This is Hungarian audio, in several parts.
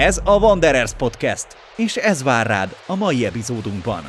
Ez a Wanderers Podcast, és ez vár rád a mai epizódunkban.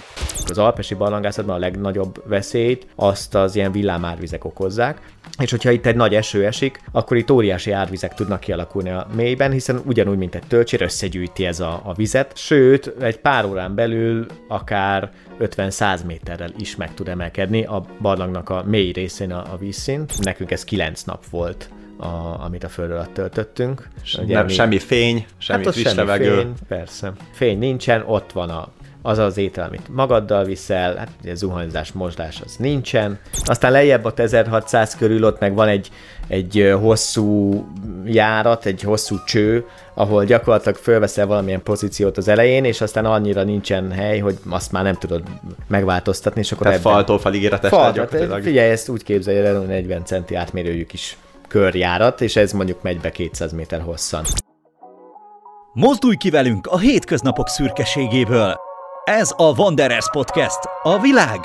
Az alpesi barlangászatban a legnagyobb veszélyt azt az ilyen villámárvizek okozzák, és hogyha itt egy nagy eső esik, akkor itt óriási árvizek tudnak kialakulni a mélyben, hiszen ugyanúgy, mint egy tölcsér, összegyűjti ez a, a vizet, sőt, egy pár órán belül akár 50-100 méterrel is meg tud emelkedni a barlangnak a mély részén a, a vízszint. Nekünk ez 9 nap volt a, amit a föld alatt töltöttünk. Ugye, nem, mi... semmi fény, semmi hát friss semmi levegő. Fény, persze. Fény nincsen, ott van a, az az étel, amit magaddal viszel, hát ugye zuhanyzás, mosdás az nincsen. Aztán lejjebb ott 1600 körül ott meg van egy, egy hosszú járat, egy hosszú cső, ahol gyakorlatilag fölveszel valamilyen pozíciót az elején, és aztán annyira nincsen hely, hogy azt már nem tudod megváltoztatni, és akkor Tehát ebben... faltól falig ér a Fal, Figyelj, ezt úgy képzelj el, hogy 40 centi átmérőjük is körjárat, és ez mondjuk megy be 200 méter hosszan. Mozdulj ki velünk a hétköznapok szürkeségéből! Ez a Wanderers Podcast, a világ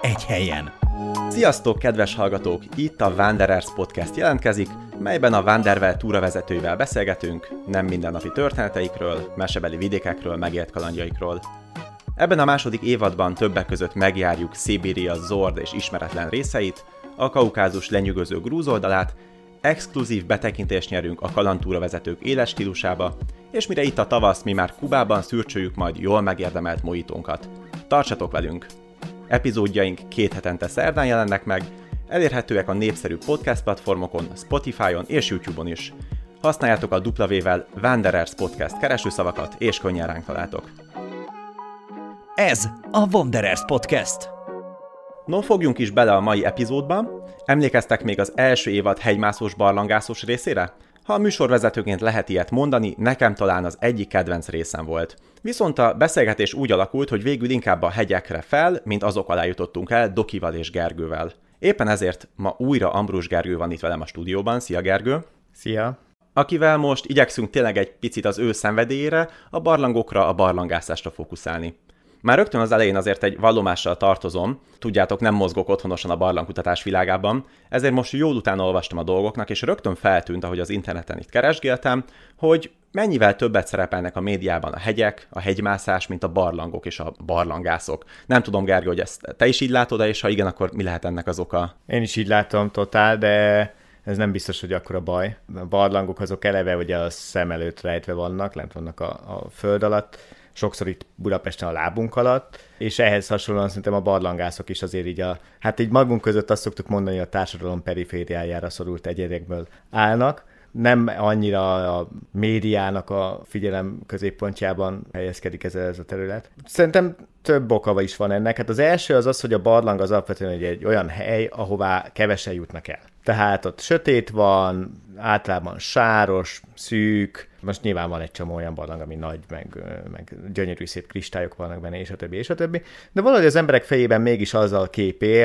egy helyen. Sziasztok, kedves hallgatók! Itt a Wanderers Podcast jelentkezik, melyben a Wandervel túravezetőivel beszélgetünk nem mindennapi történeteikről, mesebeli vidékekről, megélt kalandjaikról. Ebben a második évadban többek között megjárjuk Szibéria zord és ismeretlen részeit, a kaukázus lenyűgöző grúz oldalát, exkluzív betekintést nyerünk a kalantúra vezetők éles stílusába, és mire itt a tavasz, mi már Kubában szürcsöljük majd jól megérdemelt mojitónkat. Tartsatok velünk! Epizódjaink két hetente szerdán jelennek meg, elérhetőek a népszerű podcast platformokon, Spotify-on és YouTube-on is. Használjátok a W-vel Wanderers Podcast keresőszavakat, és könnyen ránk találtok. Ez a Wanderers Podcast. No, fogjunk is bele a mai epizódba. Emlékeztek még az első évad hegymászós barlangászós részére? Ha a műsorvezetőként lehet ilyet mondani, nekem talán az egyik kedvenc részem volt. Viszont a beszélgetés úgy alakult, hogy végül inkább a hegyekre fel, mint azok alá jutottunk el Dokival és Gergővel. Éppen ezért ma újra Ambrus Gergő van itt velem a stúdióban. Szia Gergő! Szia! Akivel most igyekszünk tényleg egy picit az ő szenvedélyére, a barlangokra, a barlangászásra fókuszálni. Már rögtön az elején azért egy vallomással tartozom, tudjátok, nem mozgok otthonosan a barlangkutatás világában, ezért most jól utána olvastam a dolgoknak, és rögtön feltűnt, ahogy az interneten itt keresgéltem, hogy mennyivel többet szerepelnek a médiában a hegyek, a hegymászás, mint a barlangok és a barlangászok. Nem tudom, Gergő, hogy ezt te is így látod és ha igen, akkor mi lehet ennek az oka? Én is így látom totál, de ez nem biztos, hogy akkor a baj. A barlangok azok eleve ugye a szem előtt rejtve vannak, lent vannak a, a föld alatt, sokszor itt Budapesten a lábunk alatt, és ehhez hasonlóan szerintem a barlangászok is azért így a, hát így magunk között azt szoktuk mondani, hogy a társadalom perifériájára szorult egyedekből állnak, nem annyira a médiának a figyelem középpontjában helyezkedik ez, ez a terület. Szerintem több oka is van ennek. Hát az első az az, hogy a barlang az alapvetően egy, egy olyan hely, ahová kevesen jutnak el. Tehát ott sötét van, általában sáros, szűk, most nyilván van egy csomó olyan barlang, ami nagy, meg, meg gyönyörű szép kristályok vannak benne, és a többi, és a többi. De valahogy az emberek fejében mégis az a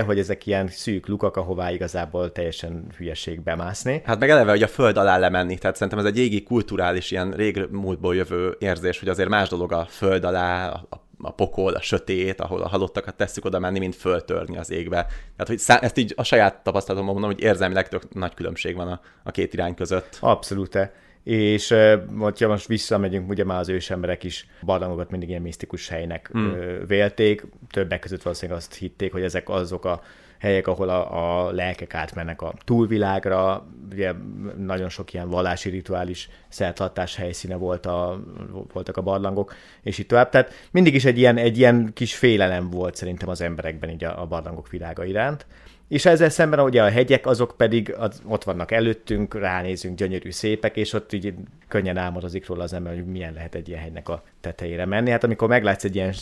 hogy ezek ilyen szűk lukak, ahová igazából teljesen hülyeség bemászni. Hát meg eleve, hogy a föld alá lemenni, tehát szerintem ez egy égi kulturális, ilyen rég múltból jövő érzés, hogy azért más dolog a föld alá, a a pokol, a sötét, ahol a halottakat tesszük oda menni, mint föltörni az égbe. Tehát, hogy szá- ezt így a saját tapasztalatomban mondom, hogy érzelmileg tök nagy különbség van a, a két irány között. Abszolút. És hogyha most visszamegyünk, ugye már az ősemberek is barlangokat mindig ilyen misztikus helynek mm. vélték, többek között valószínűleg azt hitték, hogy ezek azok a helyek, ahol a, a lelkek átmennek a túlvilágra, ugye nagyon sok ilyen vallási rituális szertartás helyszíne volt a, voltak a barlangok, és így tovább. Tehát mindig is egy ilyen, egy ilyen kis félelem volt szerintem az emberekben így a, a barlangok világa iránt. És ezzel szemben ugye a hegyek, azok pedig az, ott vannak előttünk, ránézünk, gyönyörű szépek, és ott így könnyen álmodozik róla az ember, hogy milyen lehet egy ilyen hegynek a tetejére menni. Hát amikor meglátsz egy ilyen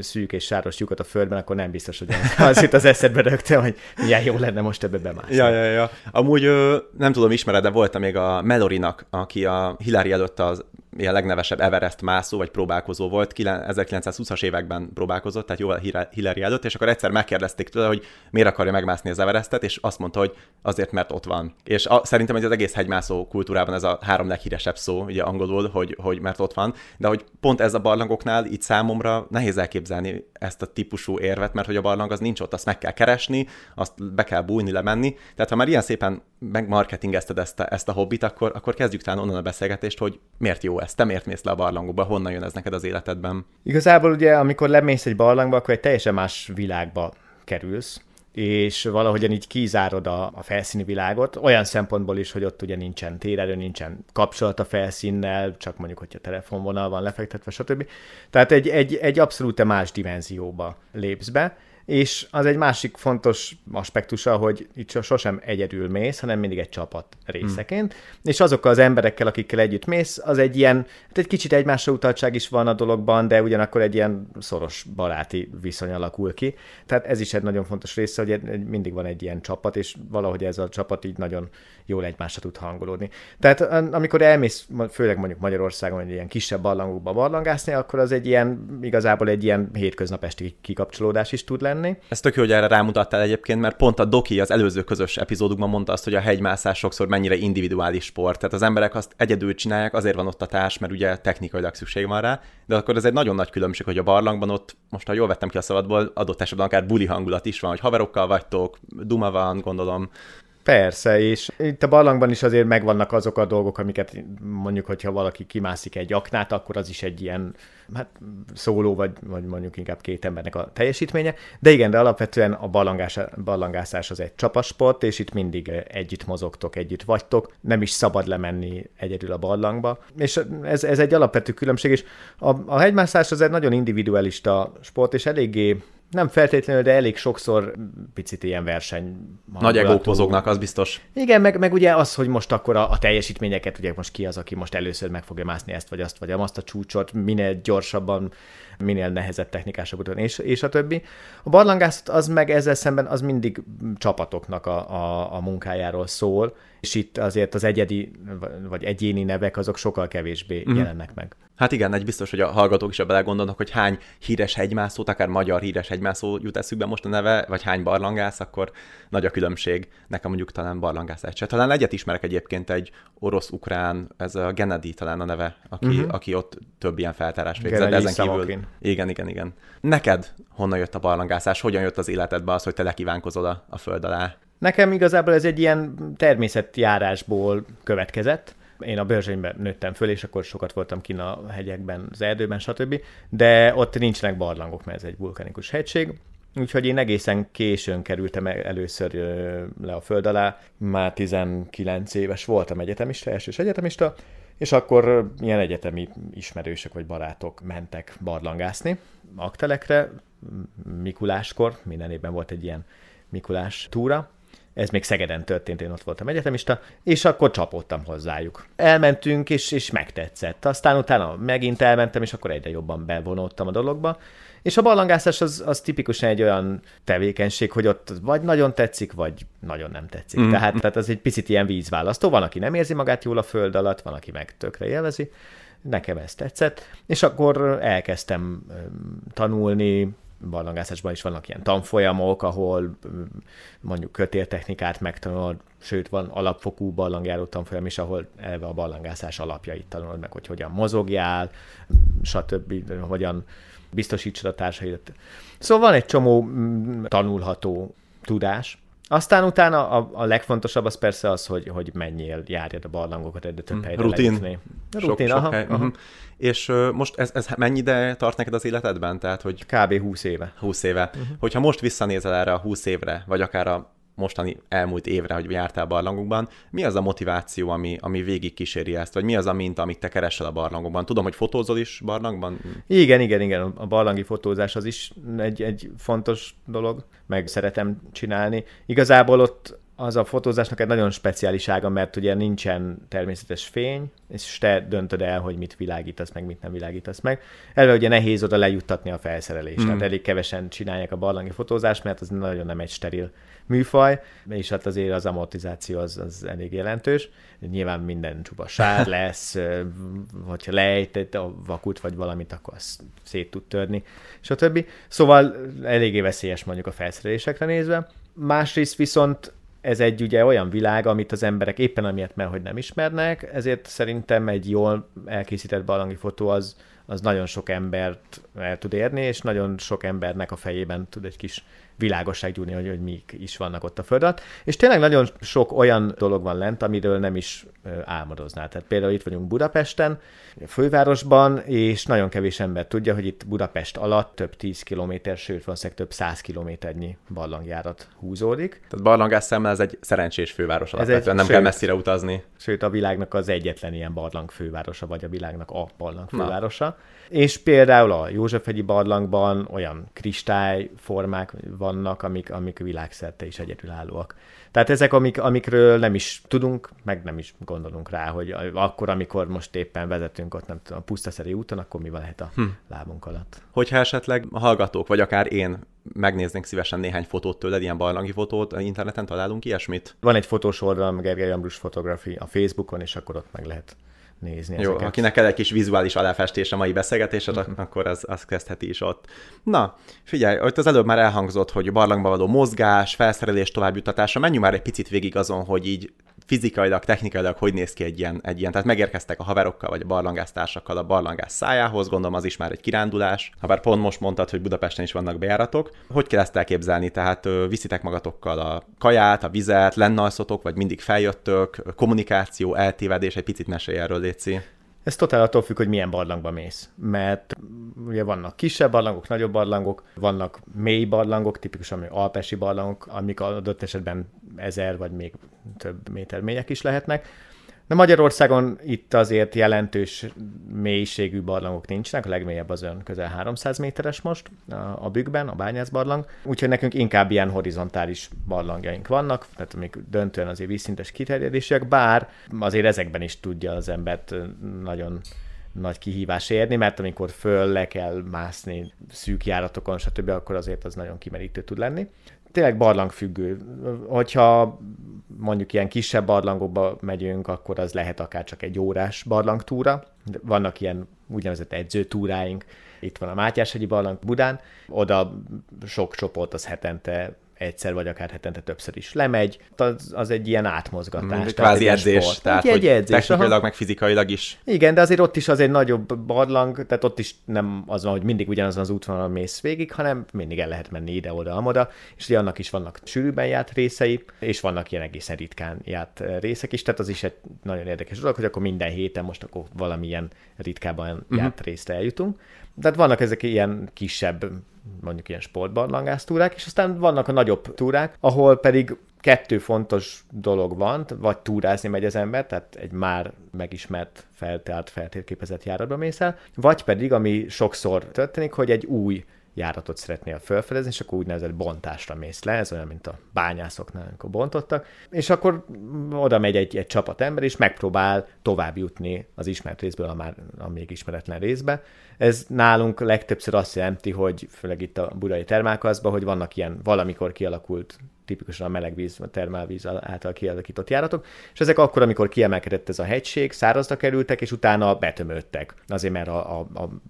szűk és sáros lyukat a földben, akkor nem biztos, hogy az itt az eszedbe rögtön, hogy milyen jó lenne most ebbe bemászni. Ja, ja, ja. Amúgy nem tudom, ismered, de voltam még a Melorinak, aki a Hillary előtt az ilyen legnevesebb Everest mászó vagy próbálkozó volt, 1920-as években próbálkozott, tehát jóval Hillary előtt, és akkor egyszer megkérdezték tőle, hogy miért akarja megmászni az Everestet, és azt mondta, hogy azért, mert ott van. És a, szerintem hogy az egész hegymászó kultúrában ez a három leghíresebb szó, ugye angolul, hogy, hogy mert ott van, de hogy pont ez a barlangoknál így számomra nehéz elképzelni ezt a típusú érvet, mert hogy a barlang az nincs ott, azt meg kell keresni, azt be kell bújni, lemenni. Tehát ha már ilyen szépen megmarketingezted ezt a, ezt a hobbit, akkor, akkor kezdjük talán onnan a beszélgetést, hogy miért jó ez, te miért mész le a barlangokba, honnan jön ez neked az életedben? Igazából ugye, amikor lemész egy barlangba, akkor egy teljesen más világba kerülsz és valahogyan így kizárod a, a felszíni világot, olyan szempontból is, hogy ott ugye nincsen térerő, nincsen kapcsolat a felszínnel, csak mondjuk, hogyha telefonvonal van lefektetve, stb. Tehát egy, egy, egy abszolút más dimenzióba lépsz be, és az egy másik fontos aspektusa, hogy itt sosem egyedül mész, hanem mindig egy csapat részeként, hmm. és azokkal az emberekkel, akikkel együtt mész, az egy ilyen, hát egy kicsit egymásra utaltság is van a dologban, de ugyanakkor egy ilyen szoros baráti viszony alakul ki. Tehát ez is egy nagyon fontos része, hogy mindig van egy ilyen csapat, és valahogy ez a csapat így nagyon jól egymásra tud hangolódni. Tehát amikor elmész, főleg mondjuk Magyarországon egy ilyen kisebb barlangokba barlangászni, akkor az egy ilyen, igazából egy ilyen hétköznapesti kikapcsolódás is tud lenni. Ez tök jó, hogy erre rámutattál egyébként, mert pont a Doki az előző közös epizódukban mondta azt, hogy a hegymászás sokszor mennyire individuális sport. Tehát az emberek azt egyedül csinálják, azért van ott a társ, mert ugye technikailag szükség van rá, de akkor ez egy nagyon nagy különbség, hogy a barlangban ott, most ha jól vettem ki a szabadból, adott esetben akár buli hangulat is van, hogy haverokkal vagytok, duma van, gondolom, Persze, és itt a barlangban is azért megvannak azok a dolgok, amiket mondjuk, hogyha valaki kimászik egy aknát, akkor az is egy ilyen hát, szóló, vagy, vagy mondjuk inkább két embernek a teljesítménye. De igen, de alapvetően a barlangás, barlangászás az egy csapasport, és itt mindig együtt mozogtok, együtt vagytok. Nem is szabad lemenni egyedül a barlangba. És ez, ez egy alapvető különbség, és a, a hegymászás az egy nagyon individualista sport, és eléggé nem feltétlenül, de elég sokszor picit ilyen verseny. Nagy egók mozognak, az biztos. Igen, meg, meg ugye az, hogy most akkor a, a teljesítményeket, ugye most ki az, aki most először meg fogja mászni ezt vagy azt, vagy azt a csúcsot, minél gyorsabban, minél nehezebb technikásabb úton, és, és a többi. A barlangászat az meg ezzel szemben az mindig csapatoknak a, a, a munkájáról szól, és itt azért az egyedi vagy egyéni nevek azok sokkal kevésbé mm. jelennek meg. Hát igen, egy biztos, hogy a hallgatók is belegondolnak, hogy hány híres hegymászót, akár magyar híres hegymászó jut eszükbe most a neve, vagy hány barlangász, akkor nagy a különbség. Nekem mondjuk talán barlangász egy Talán egyet ismerek egyébként egy orosz-ukrán, ez a Gennady talán a neve, aki, uh-huh. aki ott több ilyen feltárást végzett. De ezen kívül... Igen, igen, igen. Neked honnan jött a barlangászás? Hogyan jött az életedbe az, hogy te lekívánkozol a, a föld alá? Nekem igazából ez egy ilyen természetjárásból következett. Én a Börzsönyben nőttem föl, és akkor sokat voltam kin a hegyekben, az erdőben, stb. De ott nincsenek barlangok, mert ez egy vulkanikus hegység. Úgyhogy én egészen későn kerültem először le a föld alá, már 19 éves voltam egyetemista, elsős egyetemista, és akkor ilyen egyetemi ismerősök vagy barátok mentek barlangászni aktelekre, Mikuláskor, minden évben volt egy ilyen Mikulás túra, ez még Szegeden történt, én ott voltam egyetemista, és akkor csapottam hozzájuk. Elmentünk, és, és megtetszett. Aztán utána megint elmentem, és akkor egyre jobban bevonódtam a dologba. És a ballangászás az, az tipikusan egy olyan tevékenység, hogy ott vagy nagyon tetszik, vagy nagyon nem tetszik. Mm. Tehát, tehát az egy picit ilyen vízválasztó. Van, aki nem érzi magát jól a föld alatt, van, aki meg tökre élvezi. Nekem ez tetszett. És akkor elkezdtem tanulni, barlangászásban is vannak ilyen tanfolyamok, ahol mondjuk kötéltechnikát megtanulod, sőt van alapfokú barlangjáró tanfolyam is, ahol elve a barlangászás alapjait tanulod meg, hogy hogyan mozogjál, stb. hogyan biztosítsad a társaidat. Szóval van egy csomó tanulható tudás, aztán utána a, a legfontosabb az persze az, hogy, hogy menjél, járjad a barlangokat egyre több mm, helyre Rutin. Rutin, sok, aha, sok hely. Aha. Uh-huh. És uh, most ez, ez mennyi ide tart neked az életedben? Tehát, hogy... Kb. 20 éve. 20 éve. Uh-huh. Hogyha most visszanézel erre a 20 évre, vagy akár a mostani elmúlt évre, hogy jártál barlangokban, mi az a motiváció, ami, ami végig kíséri ezt, vagy mi az a minta, amit te keresel a barlangokban? Tudom, hogy fotózol is barlangban? Igen, igen, igen, a barlangi fotózás az is egy, egy fontos dolog, meg szeretem csinálni. Igazából ott az a fotózásnak egy nagyon speciális ága, mert ugye nincsen természetes fény, és te döntöd el, hogy mit világítasz meg, mit nem világítasz meg. Elve ugye nehéz oda lejuttatni a felszerelést, mm. tehát elég kevesen csinálják a barlangi fotózást, mert az nagyon nem egy steril műfaj, és hát azért az amortizáció az, az elég jelentős. Nyilván minden csupa sár lesz, hogyha lejtett a vakut vagy valamit, akkor az szét tud törni, stb. Szóval eléggé veszélyes mondjuk a felszerelésekre nézve. Másrészt viszont ez egy ugye olyan világ, amit az emberek éppen amiatt, mert hogy nem ismernek, ezért szerintem egy jól elkészített barlangi fotó az, az nagyon sok embert el tud érni, és nagyon sok embernek a fejében tud egy kis világosság gyúrni, hogy, hogy mik is vannak ott a föld alatt. És tényleg nagyon sok olyan dolog van lent, amiről nem is álmodoznál. Tehát például itt vagyunk Budapesten, a fővárosban, és nagyon kevés ember tudja, hogy itt Budapest alatt több 10 kilométer, sőt valószínűleg több 100 kilométernyi barlangjárat húzódik. Tehát barlangás szemmel ez egy szerencsés főváros alapvetően, ez egy, nem sőt, kell messzire utazni. Sőt, a világnak az egyetlen ilyen barlang fővárosa, vagy a világnak a barlang fővárosa. Na. És például a Józsefhegyi barlangban olyan kristályformák vannak, amik, amik világszerte is egyedülállóak. Tehát ezek, amik, amikről nem is tudunk, meg nem is gondolunk rá, hogy akkor, amikor most éppen vezetünk ott, nem tudom, a pusztaszeri úton, akkor mi van lehet a hm. lábunk alatt. Hogyha esetleg a hallgatók, vagy akár én megnéznénk szívesen néhány fotót tőled, ilyen barlangi fotót, interneten találunk ilyesmit? Van egy fotós oldalam, Gergely Ambrus Photography a Facebookon, és akkor ott meg lehet nézni Jó, ezeket. akinek kell egy kis vizuális aláfestés a mai beszélgetésed, uh-huh. akkor az, az kezdheti is ott. Na, figyelj, ott az előbb már elhangzott, hogy barlangba való mozgás, felszerelés továbbjuttatása, menjünk már egy picit végig azon, hogy így fizikailag, technikailag hogy néz ki egy ilyen, egy ilyen. Tehát megérkeztek a haverokkal vagy a barlangásztársakkal a barlangász szájához, gondolom az is már egy kirándulás. Ha bár pont most mondtad, hogy Budapesten is vannak bejáratok. Hogy kell ezt elképzelni? Tehát viszitek magatokkal a kaját, a vizet, lennalszotok, vagy mindig feljöttök, kommunikáció, eltévedés, egy picit mesélj erről, Léci. Ez totál attól függ, hogy milyen barlangba mész. Mert ugye vannak kisebb barlangok, nagyobb barlangok, vannak mély barlangok, tipikusan alpesi barlangok, amik adott esetben ezer vagy még több méter mélyek is lehetnek. De Magyarországon itt azért jelentős mélységű barlangok nincsenek, a legmélyebb az ön közel 300 méteres most a bükkben, a bányászbarlang, úgyhogy nekünk inkább ilyen horizontális barlangjaink vannak, tehát amik döntően azért vízszintes kiterjedések, bár azért ezekben is tudja az embert nagyon nagy kihívás érni, mert amikor föl le kell mászni szűk járatokon, stb., akkor azért az nagyon kimerítő tud lenni tényleg barlangfüggő. Hogyha mondjuk ilyen kisebb barlangokba megyünk, akkor az lehet akár csak egy órás barlangtúra. Vannak ilyen úgynevezett edzőtúráink. Itt van a Mátyáshegyi barlang Budán, oda sok csoport az hetente egyszer vagy akár hetente többször is lemegy, az, az egy ilyen átmozgatás. Mm, kvázi edzés, sport. tehát egy, egy edzés, technikailag, aha. meg fizikailag is. Igen, de azért ott is az egy nagyobb barlang, tehát ott is nem az van, hogy mindig ugyanazon az útvonalon mész végig, hanem mindig el lehet menni ide-oda, amoda, és ugye annak is vannak sűrűben járt részei, és vannak ilyen egészen ritkán járt részek is, tehát az is egy nagyon érdekes dolog, hogy akkor minden héten most akkor valamilyen ritkában uh-huh. járt részre eljutunk. Tehát vannak ezek ilyen kisebb mondjuk ilyen sportbarlangásztúrák, és aztán vannak a nagyobb túrák, ahol pedig kettő fontos dolog van, vagy túrázni megy az ember, tehát egy már megismert, feltárt, feltérképezett járatba mész el, vagy pedig, ami sokszor történik, hogy egy új járatot szeretnél felfedezni, és akkor úgynevezett bontásra mész le, ez olyan, mint a bányászoknál, amikor bontottak, és akkor oda megy egy, egy csapat ember, és megpróbál tovább jutni az ismert részből a már a még ismeretlen részbe. Ez nálunk legtöbbször azt jelenti, hogy főleg itt a budai termálkaszban, hogy vannak ilyen valamikor kialakult tipikusan a melegvíz, a termálvíz által kialakított járatok, és ezek akkor, amikor kiemelkedett ez a hegység, szárazra kerültek, és utána betömődtek. Azért, mert a, a,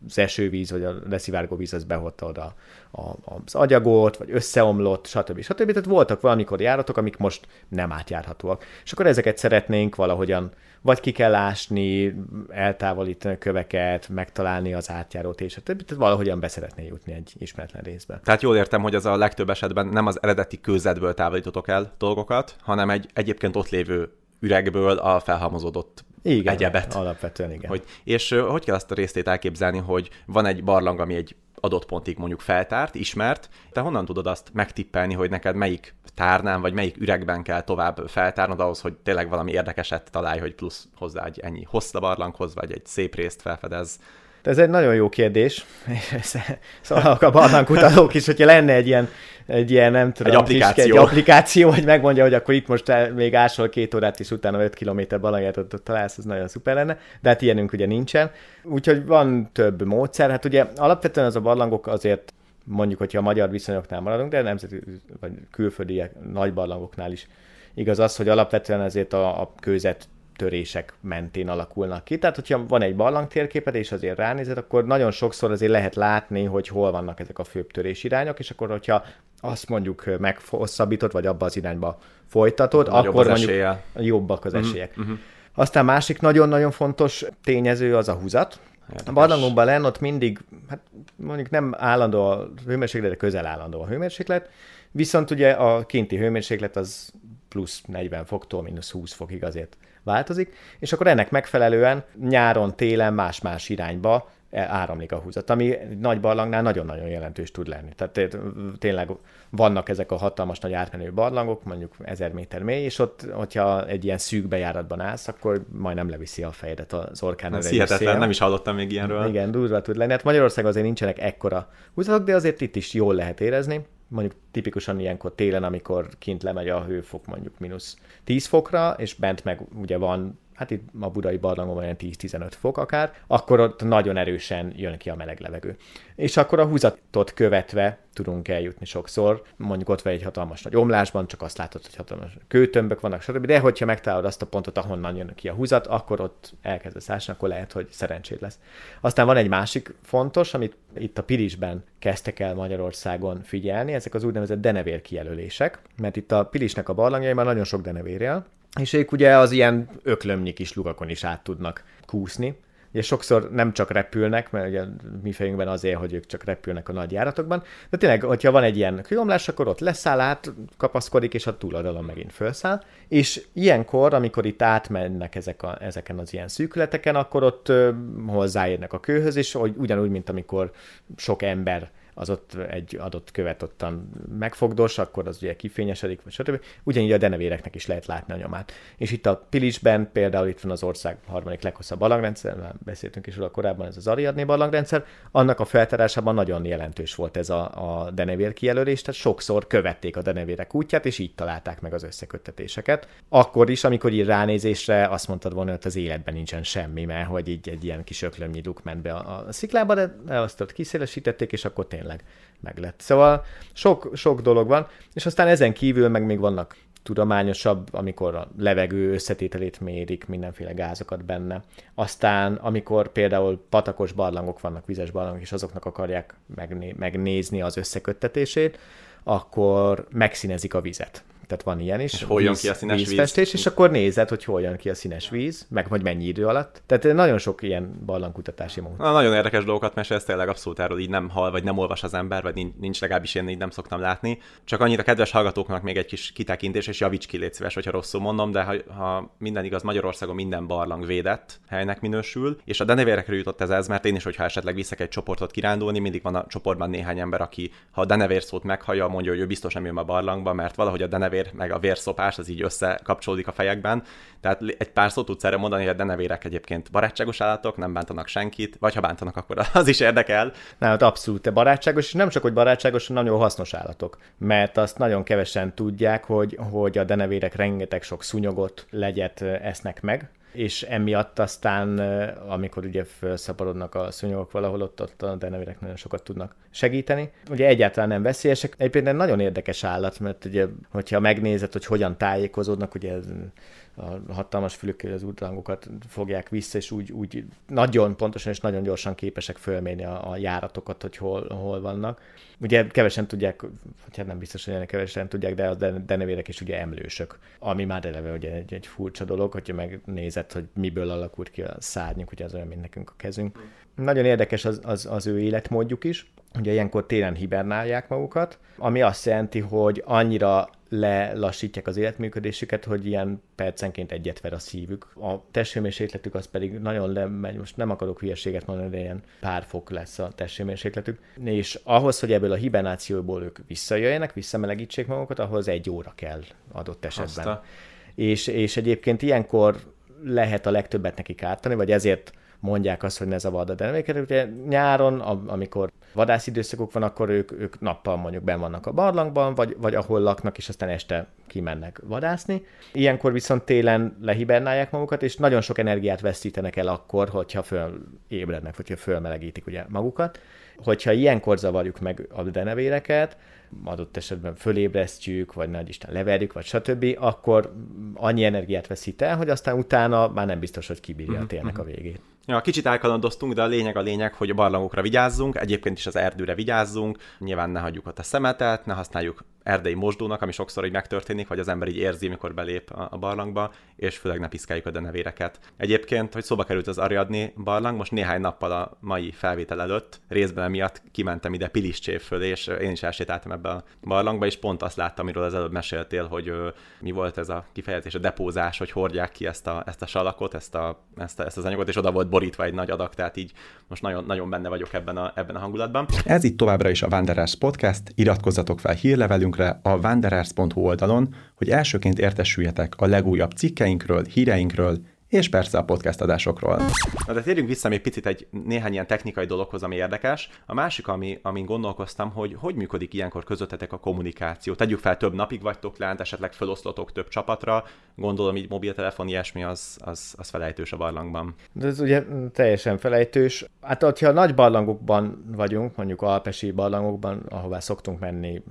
az esővíz, vagy a leszivárgó víz az behotta oda a, az agyagot, vagy összeomlott, stb. stb. Tehát voltak valamikor járatok, amik most nem átjárhatóak. És akkor ezeket szeretnénk valahogyan vagy ki kell ásni, eltávolítani a köveket, megtalálni az átjárót, és tehát valahogyan beszeretné jutni egy ismeretlen részbe. Tehát jól értem, hogy az a legtöbb esetben nem az eredeti kőzetből távolítotok el dolgokat, hanem egy egyébként ott lévő üregből a felhalmozódott igen, egyebet. alapvetően igen. Hogy, és hogy kell azt a részét elképzelni, hogy van egy barlang, ami egy adott pontig mondjuk feltárt, ismert, te honnan tudod azt megtippelni, hogy neked melyik tárnán, vagy melyik üregben kell tovább feltárnod ahhoz, hogy tényleg valami érdekeset találj, hogy plusz hozzá egy ennyi hossz a barlanghoz, vagy egy szép részt felfedez. Ez egy nagyon jó kérdés. Szóval a barlangkutatók is, hogyha lenne egy ilyen, egy ilyen nem tudom, egy applikáció. egy applikáció, hogy megmondja, hogy akkor itt most még ásol két órát, és utána 5 km balangját találsz, az nagyon szuper lenne, de hát ilyenünk ugye nincsen. Úgyhogy van több módszer. Hát ugye alapvetően az a barlangok azért mondjuk, hogyha a magyar viszonyoknál maradunk, de nemzeti vagy külföldi nagy barlangoknál is igaz az, hogy alapvetően ezért a, a kőzet törések mentén alakulnak ki. Tehát, hogyha van egy barlang térképed, és azért ránézed, akkor nagyon sokszor azért lehet látni, hogy hol vannak ezek a főbb irányok, és akkor, hogyha azt mondjuk meghosszabbítod, vagy abba az irányba folytatod, Nagyobb akkor mondjuk esélye. jobbak az Mhm, esélyek. mhm. Aztán másik nagyon-nagyon fontos tényező az a húzat. A barlangunkban lenn ott mindig, hát mondjuk nem állandó a hőmérséklet, de közel állandó a hőmérséklet, viszont ugye a kinti hőmérséklet az plusz 40 foktól mínusz 20 fokig azért változik, és akkor ennek megfelelően nyáron, télen más-más irányba áramlik a húzat, ami nagy barlangnál nagyon-nagyon jelentős tud lenni. Tehát té- tényleg vannak ezek a hatalmas nagy átmenő barlangok, mondjuk 1000 méter mély, és ott, hogyha egy ilyen szűk bejáratban állsz, akkor majdnem leviszi a fejedet az orkán. Ez hihetetlen, nem is hallottam még ilyenről. Igen, durva tud lenni. Hát Magyarországon azért nincsenek ekkora húzatok, de azért itt is jól lehet érezni. Mondjuk tipikusan ilyenkor télen, amikor kint lemegy a hőfok mondjuk mínusz 10 fokra, és bent meg ugye van hát itt a budai barlangon olyan 10-15 fok akár, akkor ott nagyon erősen jön ki a meleg levegő. És akkor a húzatot követve tudunk eljutni sokszor, mondjuk ott vagy egy hatalmas nagy omlásban, csak azt látod, hogy hatalmas kőtömbök vannak, stb. De hogyha megtalálod azt a pontot, ahonnan jön ki a húzat, akkor ott elkezdesz ásni, akkor lehet, hogy szerencséd lesz. Aztán van egy másik fontos, amit itt a Pilisben kezdtek el Magyarországon figyelni, ezek az úgynevezett denevér kijelölések, mert itt a Pilisnek a barlangjaiban nagyon sok denevér él, és ők ugye az ilyen öklömnyi kis lugakon is át tudnak kúszni. Ugye sokszor nem csak repülnek, mert ugye mi fejünkben azért, hogy ők csak repülnek a nagy járatokban, de tényleg, hogyha van egy ilyen kőomlás, akkor ott leszáll át, kapaszkodik, és a túloldalon megint felszáll. És ilyenkor, amikor itt átmennek ezek a, ezeken az ilyen szűkületeken, akkor ott ö, hozzáérnek a kőhöz, és hogy ugyanúgy, mint amikor sok ember az ott egy adott követ ottan megfogdos, akkor az ugye kifényesedik, vagy stb. Ugyanígy a denevéreknek is lehet látni a nyomát. És itt a Pilisben például itt van az ország harmadik leghosszabb barlangrendszer, már beszéltünk is róla korábban, ez az Ariadné barlangrendszer, annak a feltárásában nagyon jelentős volt ez a, a denevér kijelölés, tehát sokszor követték a denevérek útját, és így találták meg az összeköttetéseket. Akkor is, amikor így ránézésre azt mondtad volna, hogy az életben nincsen semmi, mert hogy így egy ilyen kis öklömnyi luk ment be a, a sziklába, de azt ott kiszélesítették, és akkor meg lett. Szóval sok, sok dolog van, és aztán ezen kívül meg még vannak tudományosabb, amikor a levegő összetételét mérik, mindenféle gázokat benne. Aztán, amikor például patakos barlangok vannak, vizes barlangok, és azoknak akarják megné- megnézni az összeköttetését, akkor megszínezik a vizet. Tehát van ilyen is. És hol jön ki a színes víz? vízfestés, és akkor nézed, hogy hol jön ki a színes víz, meg hogy mennyi idő alatt. Tehát nagyon sok ilyen barlangkutatási munka. Na, nagyon érdekes dolgokat mesélsz, tényleg abszolút erről így nem hall, vagy nem olvas az ember, vagy nincs, legalábbis én így nem szoktam látni. Csak annyira kedves hallgatóknak még egy kis kitekintés, és javíts ki, légy szíves, hogyha rosszul mondom, de ha, ha minden igaz, Magyarországon minden barlang védett helynek minősül, és a denevérekre jutott ez, ez, mert én is, hogyha esetleg viszek egy csoportot kirándulni, mindig van a csoportban néhány ember, aki ha a denevér szót meghallja, mondja, hogy ő biztos nem jön a barlangba, mert valahogy a denevér meg a vérszopás az így összekapcsolódik a fejekben. Tehát egy pár szót tudsz erre mondani, hogy a denevérek egyébként barátságos állatok, nem bántanak senkit, vagy ha bántanak, akkor az is érdekel. Nem, hát abszolút, barátságos, és nem csak, hogy barátságos, hanem nagyon hasznos állatok. Mert azt nagyon kevesen tudják, hogy, hogy a denevérek rengeteg sok szúnyogot, legyet ö, esznek meg, és emiatt aztán, amikor ugye felszaporodnak a szúnyogok valahol, ott, ott a denevérek nagyon sokat tudnak segíteni. Ugye egyáltalán nem veszélyesek. Egyébként nagyon érdekes állat, mert ugye, hogyha megnézed, hogy hogyan tájékozódnak, ugye a hatalmas fülükkel az útlangokat fogják vissza, és úgy, úgy nagyon pontosan és nagyon gyorsan képesek fölmérni a, a járatokat, hogy hol, hol vannak. Ugye kevesen tudják, vagy hát nem biztos, hogy ennek kevesen tudják, de a den- denevérek is ugye emlősök, ami már eleve ugye egy, egy furcsa dolog, hogyha megnézed, hogy miből alakult ki a szárnyuk, ugye az olyan, mint nekünk a kezünk. Nagyon érdekes az, az, az ő életmódjuk is, ugye ilyenkor télen hibernálják magukat, ami azt jelenti, hogy annyira lelassítják az életműködésüket, hogy ilyen percenként egyet ver a szívük. A testhőmérsékletük az pedig nagyon lemegy, most nem akarok hülyeséget mondani, de ilyen pár fok lesz a testhőmérsékletük. És ahhoz, hogy ebből a hibernációból ők visszajöjjenek, visszamelegítsék magukat, ahhoz egy óra kell adott esetben. Azt a- És, és egyébként ilyenkor lehet a legtöbbet nekik ártani, vagy ezért mondják azt, hogy ne zavard a denevéket. Ugye nyáron, amikor vadászidőszakok van, akkor ők, ők nappal mondjuk ben vannak a barlangban, vagy, vagy ahol laknak, és aztán este kimennek vadászni. Ilyenkor viszont télen lehibernálják magukat, és nagyon sok energiát veszítenek el akkor, hogyha fölébrednek, vagy hogyha fölmelegítik ugye magukat. Hogyha ilyenkor zavarjuk meg a denevéreket, adott esetben fölébresztjük, vagy nagy Isten leverjük, vagy stb., akkor annyi energiát veszít el, hogy aztán utána már nem biztos, hogy kibírja a térnek a végét. Ja, kicsit elkalandoztunk, de a lényeg a lényeg, hogy a barlangokra vigyázzunk, egyébként is az erdőre vigyázzunk, nyilván ne hagyjuk ott a szemetet, ne használjuk erdei mosdónak, ami sokszor így megtörténik, vagy az ember így érzi, mikor belép a, barlangba, és főleg ne piszkáljuk a denevéreket. Egyébként, hogy szóba került az Ariadni barlang, most néhány nappal a mai felvétel előtt, részben emiatt kimentem ide Piliscsév fölé, és én is elsétáltam ebbe a barlangba, és pont azt láttam, amiről az előbb meséltél, hogy ö, mi volt ez a kifejezés, a depózás, hogy hordják ki ezt a, ezt a salakot, ezt, a, ezt, a, ezt az anyagot, és oda volt borítva egy nagy adag, tehát így most nagyon, nagyon benne vagyok ebben a, ebben a hangulatban. Ez itt továbbra is a Wanderers Podcast, iratkozzatok fel hírlevelünkre a wanderers.hu oldalon, hogy elsőként értesüljetek a legújabb cikkeinkről, híreinkről, és persze a podcast adásokról. Na de térjünk vissza még picit egy néhány ilyen technikai dologhoz, ami érdekes. A másik, ami, amin gondolkoztam, hogy hogy működik ilyenkor közöttetek a kommunikáció. Tegyük fel, több napig vagytok lent, esetleg feloszlotok több csapatra, gondolom így mobiltelefon, ilyesmi, az, az, az felejtős a barlangban. De ez ugye teljesen felejtős. Hát, hogyha nagy barlangokban vagyunk, mondjuk alpesi barlangokban, ahová szoktunk menni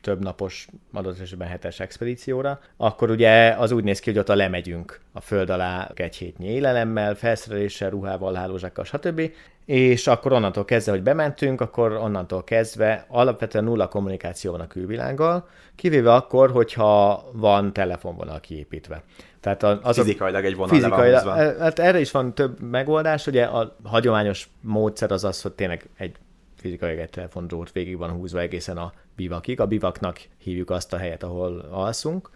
több napos, adott esetben hetes expedícióra, akkor ugye az úgy néz ki, hogy ott a lemegyünk a föld alá egy hétnyi élelemmel, felszereléssel, ruhával, hálózsákkal, stb. És akkor onnantól kezdve, hogy bementünk, akkor onnantól kezdve alapvetően nulla kommunikáció van a külvilággal, kivéve akkor, hogyha van telefonvonal kiépítve. Tehát az fizikailag egy vonal fizikailag, hát erre is van több megoldás, ugye a hagyományos módszer az az, hogy tényleg egy fizikai egy telefondrót végig van húzva egészen a bivakig. A bivaknak hívjuk azt a helyet, ahol alszunk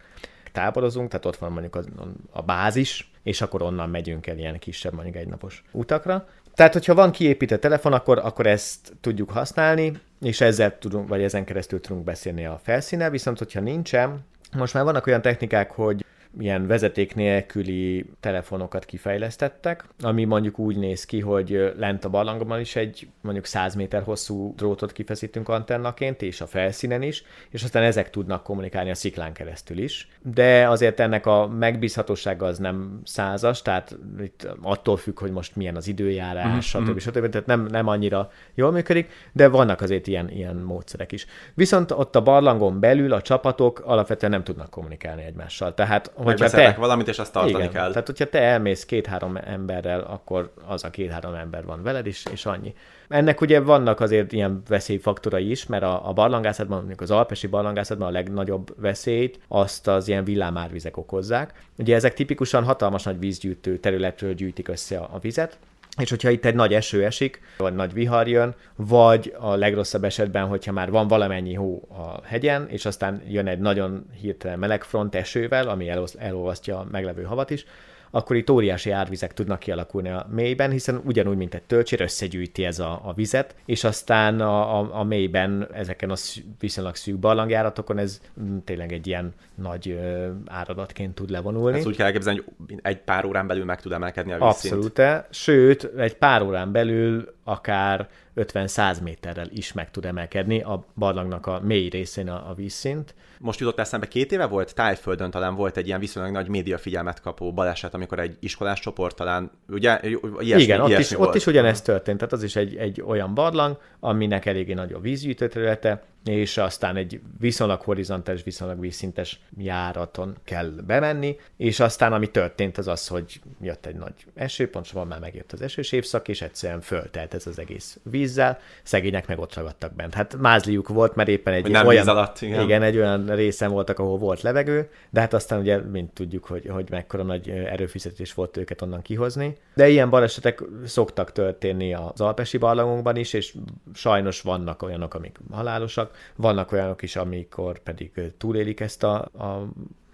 táborozunk, tehát ott van mondjuk a, a bázis, és akkor onnan megyünk el ilyen kisebb, mondjuk egynapos utakra. Tehát, hogyha van kiépített telefon, akkor, akkor ezt tudjuk használni, és ezzel tudunk, vagy ezen keresztül tudunk beszélni a felszínen, viszont hogyha nincsen, most már vannak olyan technikák, hogy ilyen vezeték nélküli telefonokat kifejlesztettek, ami mondjuk úgy néz ki, hogy lent a barlangban is egy mondjuk 100 méter hosszú drótot kifeszítünk antennaként, és a felszínen is, és aztán ezek tudnak kommunikálni a sziklán keresztül is. De azért ennek a megbízhatósága az nem százas, tehát itt attól függ, hogy most milyen az időjárás, mm-hmm. stb. Mhm. stb. Tehát nem, nem annyira jól működik, de vannak azért ilyen, ilyen módszerek is. Viszont ott a barlangon belül a csapatok alapvetően nem tudnak kommunikálni egymással. Tehát hogyha te, valamit, és azt tartani igen, kell. Tehát, hogyha te elmész két-három emberrel, akkor az a két-három ember van veled is, és annyi. Ennek ugye vannak azért ilyen veszélyfaktorai is, mert a, a barlangászatban, mondjuk az alpesi barlangászatban a legnagyobb veszélyt azt az ilyen villámárvizek okozzák. Ugye ezek tipikusan hatalmas nagy vízgyűjtő területről gyűjtik össze a, a vizet, és hogyha itt egy nagy eső esik, vagy nagy vihar jön, vagy a legrosszabb esetben, hogyha már van valamennyi hó a hegyen, és aztán jön egy nagyon hirtelen meleg front esővel, ami elolvasztja a meglevő havat is, akkor itt óriási árvizek tudnak kialakulni a mélyben, hiszen ugyanúgy, mint egy tölcsér, összegyűjti ez a, a vizet, és aztán a, a, a mélyben, ezeken a viszonylag szűk barlangjáratokon ez mm, tényleg egy ilyen nagy ö, áradatként tud levonulni. Ezt úgy kell elképzelni, hogy egy pár órán belül meg tud emelkedni a vízszint. Abszolút, sőt, egy pár órán belül akár 50-100 méterrel is meg tud emelkedni a barlangnak a mély részén a, a vízszint. Most jutott eszembe, két éve volt, Tájföldön talán volt egy ilyen viszonylag nagy média figyelmet kapó baleset, amikor egy iskolás csoport talán, ugye, ilyesmi, Igen, ott, ilyesmi is, volt. ott is ugyanezt történt, tehát az is egy, egy olyan barlang, aminek eléggé nagy a vízgyűjtő területe, és aztán egy viszonylag horizontális, viszonylag vízszintes járaton kell bemenni, és aztán ami történt az az, hogy jött egy nagy eső, pontosabban már megjött az esős évszak, és egyszerűen föltelt ez az egész vízzel, szegények meg ott ragadtak bent. Hát mázliuk volt, mert éppen egy nem olyan, alatt, igen. igen. egy olyan részen voltak, ahol volt levegő, de hát aztán ugye, mint tudjuk, hogy, hogy mekkora nagy erőfizetés volt őket onnan kihozni. De ilyen balesetek szoktak történni az alpesi barlangokban is, és sajnos vannak olyanok, amik halálosak, vannak olyanok is, amikor pedig túlélik ezt a, a,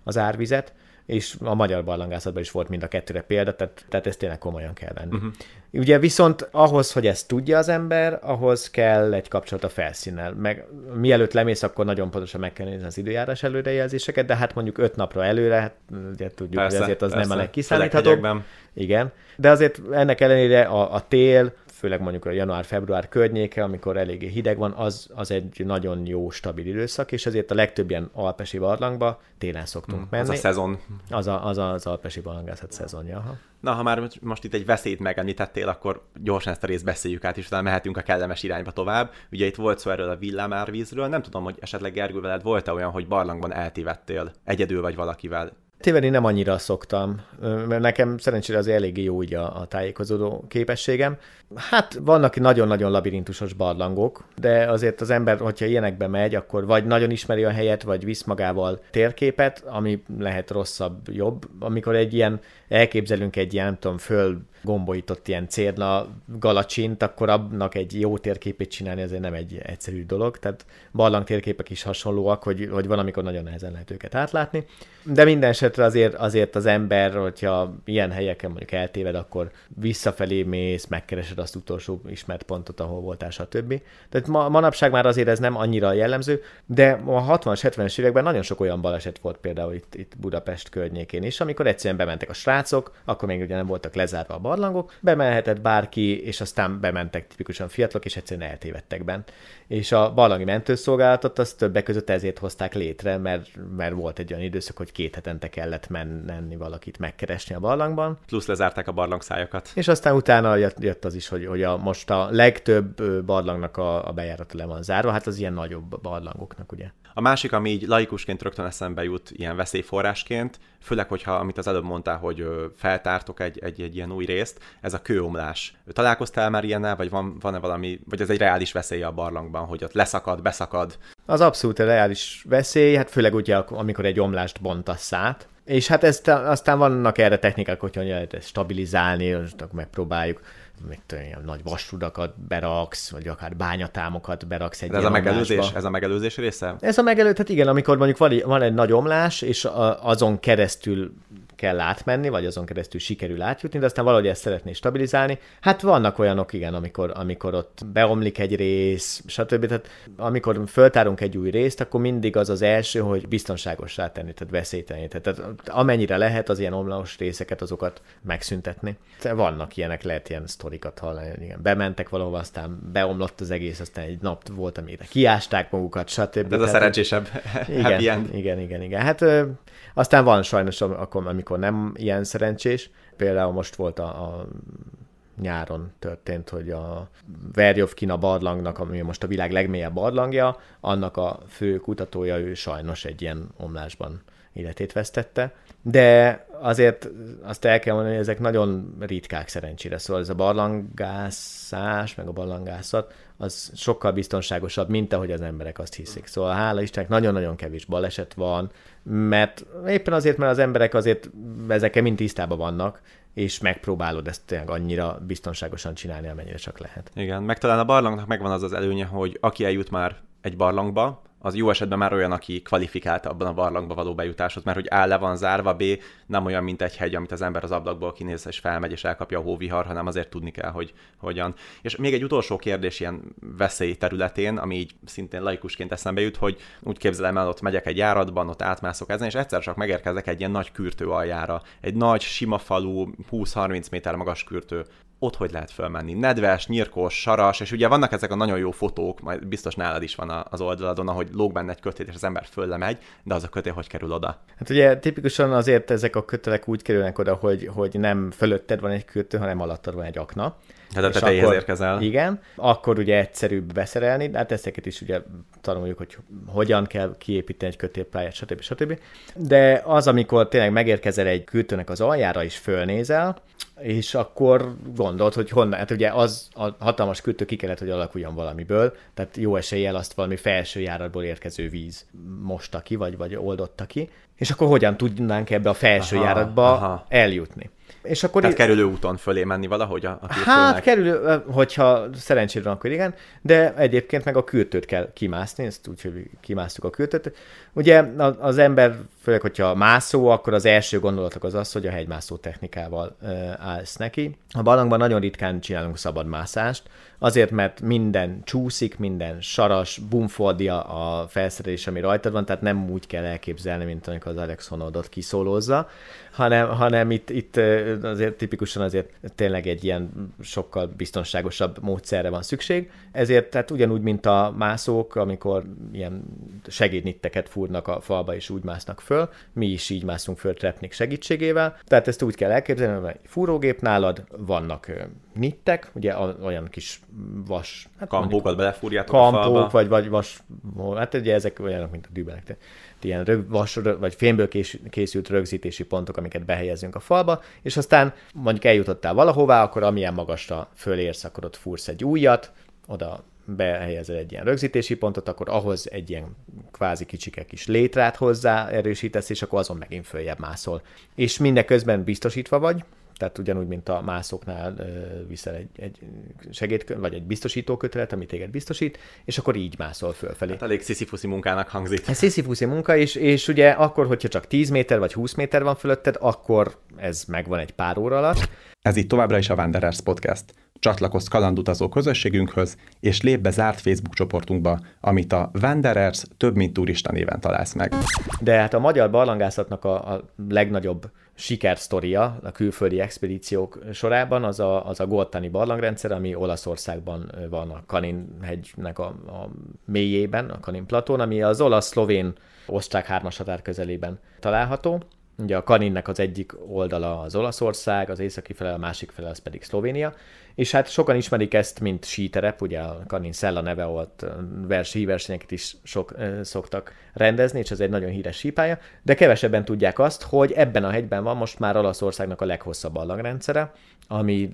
az árvizet, és a magyar barlangászatban is volt mind a kettőre példa, tehát, tehát ezt tényleg komolyan kell venni. Uh-huh. Ugye viszont ahhoz, hogy ezt tudja az ember, ahhoz kell egy kapcsolat a felszínnel. Meg mielőtt lemész, akkor nagyon pontosan meg kell nézni az időjárás előrejelzéseket, de hát mondjuk öt napra előre, hát ugye tudjuk, persze, hogy ezért az persze. nem a legkiszámíthatóbb. Igen, de azért ennek ellenére a, a tél főleg mondjuk a január-február környéke, amikor eléggé hideg van, az, az egy nagyon jó, stabil időszak, és ezért a legtöbb ilyen alpesi barlangba télen szoktunk mm, menni. Az a szezon. Az a, az, a, az alpesi barlangászat szezonja. Aha. Na, ha már most itt egy veszélyt megemlítettél, akkor gyorsan ezt a részt beszéljük át, és utána mehetünk a kellemes irányba tovább. Ugye itt volt szó erről a villámárvízről, nem tudom, hogy esetleg Gergő veled volt-e olyan, hogy barlangban eltévedtél, egyedül vagy valakivel. Tévedni nem annyira szoktam, mert nekem szerencsére az eléggé jó így a, a tájékozódó képességem. Hát vannak nagyon-nagyon labirintusos barlangok, de azért az ember, hogyha ilyenekbe megy, akkor vagy nagyon ismeri a helyet, vagy visz magával térképet, ami lehet rosszabb, jobb. Amikor egy ilyen, elképzelünk egy ilyen, nem tudom, föl gombolított ilyen cérna galacsint, akkor abnak egy jó térképét csinálni azért nem egy egyszerű dolog. Tehát barlang térképek is hasonlóak, hogy, hogy van, amikor nagyon nehezen lehet őket átlátni. De minden esetre azért, azért az ember, hogyha ilyen helyeken mondjuk eltéved, akkor visszafelé mész, megkeresed azt utolsó ismert pontot, ahol voltál, stb. Tehát ma, manapság már azért ez nem annyira jellemző, de a 60-as, 70-es években nagyon sok olyan baleset volt például itt, itt Budapest környékén is, amikor egyszerűen bementek a srácok, akkor még ugye nem voltak lezárva a barlangok, bemehetett bárki, és aztán bementek tipikusan fiatalok, és egyszerűen eltévedtek bent. És a barlangi mentőszolgálatot azt többek között ezért hozták létre, mert, mert volt egy olyan időszak, hogy két hetente kellett menni valakit megkeresni a barlangban. Plusz lezárták a barlangszájakat. És aztán utána jött, az is, hogy, hogy a, most a legtöbb barlangnak a, a bejárata le van zárva, hát az ilyen nagyobb barlangoknak, ugye. A másik, ami így laikusként rögtön eszembe jut ilyen veszélyforrásként, főleg, hogyha, amit az előbb mondtál, hogy feltártok egy, egy, egy ilyen új részt, ez a kőomlás. Találkoztál már ilyennel, vagy van, van-e valami, vagy ez egy reális veszély a barlangban, hogy ott leszakad, beszakad? Az abszolút reális veszély, hát főleg ugye, amikor egy omlást bontasz át, és hát ezt, aztán vannak erre technikák, hogyha lehet ezt stabilizálni, megpróbáljuk mit tudom, nagy vasrudakat beraksz, vagy akár bányatámokat beraksz egy ez a megelőzés, ez a megelőzés része? Ez a megelőzés, tehát igen, amikor mondjuk van, van egy nagy omlás, és azon keresztül kell átmenni, vagy azon keresztül sikerül átjutni, de aztán valahogy ezt szeretné stabilizálni. Hát vannak olyanok, igen, amikor, amikor ott beomlik egy rész, stb. Tehát amikor föltárunk egy új részt, akkor mindig az az első, hogy biztonságosá tenni, tehát veszélyteni. Tehát amennyire lehet az ilyen omlós részeket, azokat megszüntetni. De vannak ilyenek, lehet ilyen sztorikat hallani. Igen. Bementek valahova, aztán beomlott az egész, aztán egy nap volt, amire kiásták magukat, stb. Ez a szerencsésebb igen, igen, igen, igen. Hát aztán van sajnos, akkor, amikor nem ilyen szerencsés. Például most volt a, a nyáron történt, hogy a Verjovkina barlangnak, ami most a világ legmélyebb barlangja, annak a fő kutatója, ő sajnos egy ilyen omlásban életét vesztette. De azért azt el kell mondani, hogy ezek nagyon ritkák szerencsére. Szóval ez a barlangászás, meg a barlangászat, az sokkal biztonságosabb, mint ahogy az emberek azt hiszik. Szóval hála Istennek nagyon-nagyon kevés baleset van, mert éppen azért, mert az emberek azért ezekkel mind tisztában vannak, és megpróbálod ezt tényleg annyira biztonságosan csinálni, amennyire csak lehet. Igen, meg talán a barlangnak megvan az az előnye, hogy aki eljut már egy barlangba, az jó esetben már olyan, aki kvalifikált abban a barlangba való bejutáshoz, mert hogy A le van zárva, B nem olyan, mint egy hegy, amit az ember az ablakból kinéz és felmegy és elkapja a hóvihar, hanem azért tudni kell, hogy hogyan. És még egy utolsó kérdés ilyen veszély területén, ami így szintén laikusként eszembe jut, hogy úgy képzelem el, ott megyek egy járatban, ott átmászok ezen, és egyszer csak megérkezek egy ilyen nagy kürtő aljára. Egy nagy, sima falu, 20-30 méter magas kürtő ott hogy lehet fölmenni? Nedves, nyírkos, saras, és ugye vannak ezek a nagyon jó fotók, majd biztos nálad is van az oldaladon, ahogy lóg benne egy kötét, és az ember föllemegy, de az a kötél hogy kerül oda? Hát ugye tipikusan azért ezek a kötelek úgy kerülnek oda, hogy, hogy nem fölötted van egy kötő, hanem alattad van egy akna. Tehát a tetejéhez érkezel. Igen, akkor ugye egyszerűbb beszerelni, de hát ezeket is ugye tanuljuk, hogy hogyan kell kiépíteni egy kötélpályát, stb. stb. De az, amikor tényleg megérkezel egy kötőnek az aljára és fölnézel, és akkor gondolt, hogy honnan, hát ugye az a hatalmas kötő ki kellett, hogy alakuljon valamiből, tehát jó eséllyel azt valami felső járatból érkező víz mosta ki, vagy, vagy oldotta ki, és akkor hogyan tudnánk ebbe a felső aha, járatba aha. eljutni. És akkor Tehát í- kerülő úton fölé menni valahogy a, a Hát kerülő, hogyha szerencséd van, akkor igen, de egyébként meg a kürtőt kell kimászni, ezt úgy, hogy kimásztuk a kürtőt. Ugye az ember főleg, hogyha mászó, akkor az első gondolatok az az, hogy a hegymászó technikával ö, állsz neki. A barlangban nagyon ritkán csinálunk szabad mászást, azért, mert minden csúszik, minden saras, bumfoldia a felszerelés, ami rajtad van, tehát nem úgy kell elképzelni, mint amikor az Alex Honodot kiszólózza, hanem, hanem itt, itt azért tipikusan azért tényleg egy ilyen sokkal biztonságosabb módszerre van szükség. Ezért tehát ugyanúgy, mint a mászók, amikor ilyen segédnitteket fúrnak a falba és úgy másznak föl, mi is így mászunk föl trepnik segítségével. Tehát ezt úgy kell elképzelni, hogy fúrógép nálad, vannak nittek, ugye olyan kis vas... Hát Kampókat belefúrjátok kampók, a falba. vagy, vagy vas... Hát ugye ezek olyanok, mint a dübelek ilyen rög, vas, vagy fémből készült rögzítési pontok, amiket behelyezünk a falba, és aztán mondjuk eljutottál valahová, akkor amilyen magasra fölérsz, akkor ott fúrsz egy újat, oda behelyezel egy ilyen rögzítési pontot, akkor ahhoz egy ilyen kvázi kicsike kis létrát hozzá erősítesz, és akkor azon megint följebb mászol. És mindeközben biztosítva vagy, tehát ugyanúgy, mint a mászoknál viszel egy, egy segéd, vagy egy biztosító kötelet, ami téged biztosít, és akkor így mászol fölfelé. Hát elég sziszifuszi munkának hangzik. Ez sziszifuszi munka, és, és ugye akkor, hogyha csak 10 méter vagy 20 méter van fölötted, akkor ez megvan egy pár óra alatt. Ez itt továbbra is a Wanderers Podcast. Csatlakozz kalandutazó közösségünkhöz, és lép be zárt Facebook csoportunkba, amit a Wanderers több mint turista néven találsz meg. De hát a magyar barlangászatnak a, a legnagyobb sikersztoria a külföldi expedíciók sorában az a, az a Goltani barlangrendszer, ami Olaszországban van a Kanin hegynek a, a mélyében, a Kanin platón, ami az olasz-szlovén osztrák hármas határ közelében található. Ugye a Kaninnek az egyik oldala az Olaszország, az északi fele, a másik fele az pedig Szlovénia, és hát sokan ismerik ezt, mint síterep, ugye a Kanin Szella neve volt, versi versenyeket is sok, szoktak rendezni, és ez egy nagyon híres sípálya, de kevesebben tudják azt, hogy ebben a hegyben van most már Olaszországnak a leghosszabb ballagrendszere, ami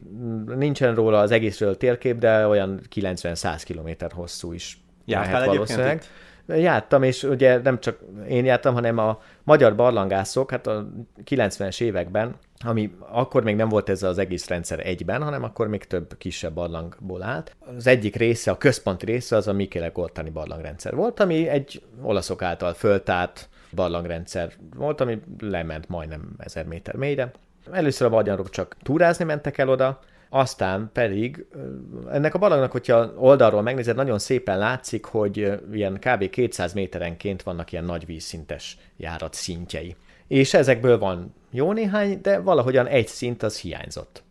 nincsen róla az egészről térkép, de olyan 90-100 km hosszú is Jártál valószínűleg. Itt? Jártam, és ugye nem csak én jártam, hanem a magyar barlangászok, hát a 90-es években, ami akkor még nem volt ez az egész rendszer egyben, hanem akkor még több kisebb barlangból állt. Az egyik része, a központi része az a Michele Gortani barlangrendszer volt, ami egy olaszok által föltárt barlangrendszer volt, ami lement majdnem 1000 méter mélyre. Először a magyarok csak túrázni mentek el oda, aztán pedig ennek a barlangnak, hogyha oldalról megnézed, nagyon szépen látszik, hogy ilyen kb. 200 méterenként vannak ilyen nagy vízszintes járat szintjei. És ezekből van jó néhány, de valahogyan egy szint az hiányzott.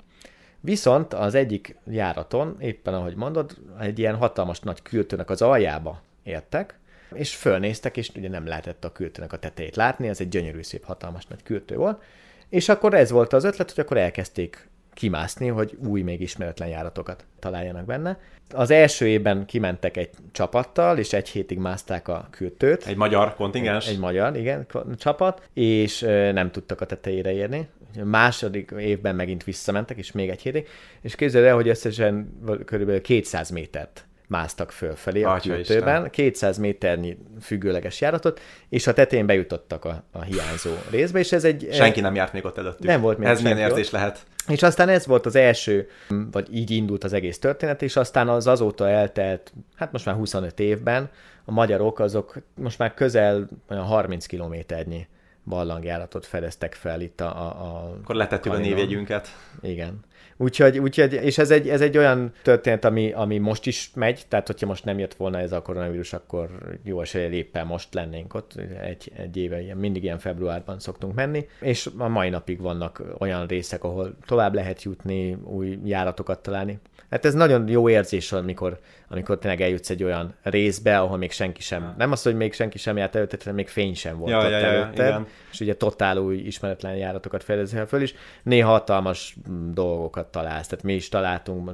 Viszont az egyik járaton, éppen ahogy mondod, egy ilyen hatalmas nagy kürtőnek az aljába értek, és fölnéztek, és ugye nem lehetett a kürtőnek a tetejét látni, ez egy gyönyörű szép hatalmas nagy kürtő volt, és akkor ez volt az ötlet, hogy akkor elkezdték kimászni, hogy új, még ismeretlen járatokat találjanak benne. Az első évben kimentek egy csapattal, és egy hétig mászták a kürtőt. Egy magyar kontingens? Egy, egy magyar, igen, csapat, és nem tudtak a tetejére érni. A második évben megint visszamentek, és még egy hétig, és képzeld el, hogy összesen körülbelül 200 métert másztak fölfelé a kürtőben, 200 méternyi függőleges járatot, és a tetején bejutottak a, a hiányzó részbe, és ez egy... Senki nem járt még ott előttük. Nem volt még Ez milyen érzés lehet? És aztán ez volt az első, vagy így indult az egész történet, és aztán az azóta eltelt, hát most már 25 évben, a magyarok azok most már közel olyan 30 kilométernyi barlangjáratot fedeztek fel itt a... a, a Akkor letettük a névjegyünket. Igen. Úgyhogy, úgyhogy és ez egy, ez egy olyan történet, ami, ami most is megy, tehát hogyha most nem jött volna ez a koronavírus, akkor jó esélye éppen most lennénk ott, egy, egy éve, ilyen, mindig ilyen februárban szoktunk menni, és a mai napig vannak olyan részek, ahol tovább lehet jutni, új járatokat találni. Hát ez nagyon jó érzés, amikor, amikor tényleg eljutsz egy olyan részbe, ahol még senki sem, nem az, hogy még senki sem járt előtte, hanem még fény sem volt ja, ott ja, ja, előtted, igen. és ugye totál új ismeretlen járatokat fedezel föl, és néha hatalmas mm, dolgokat találsz. Tehát mi is találtunk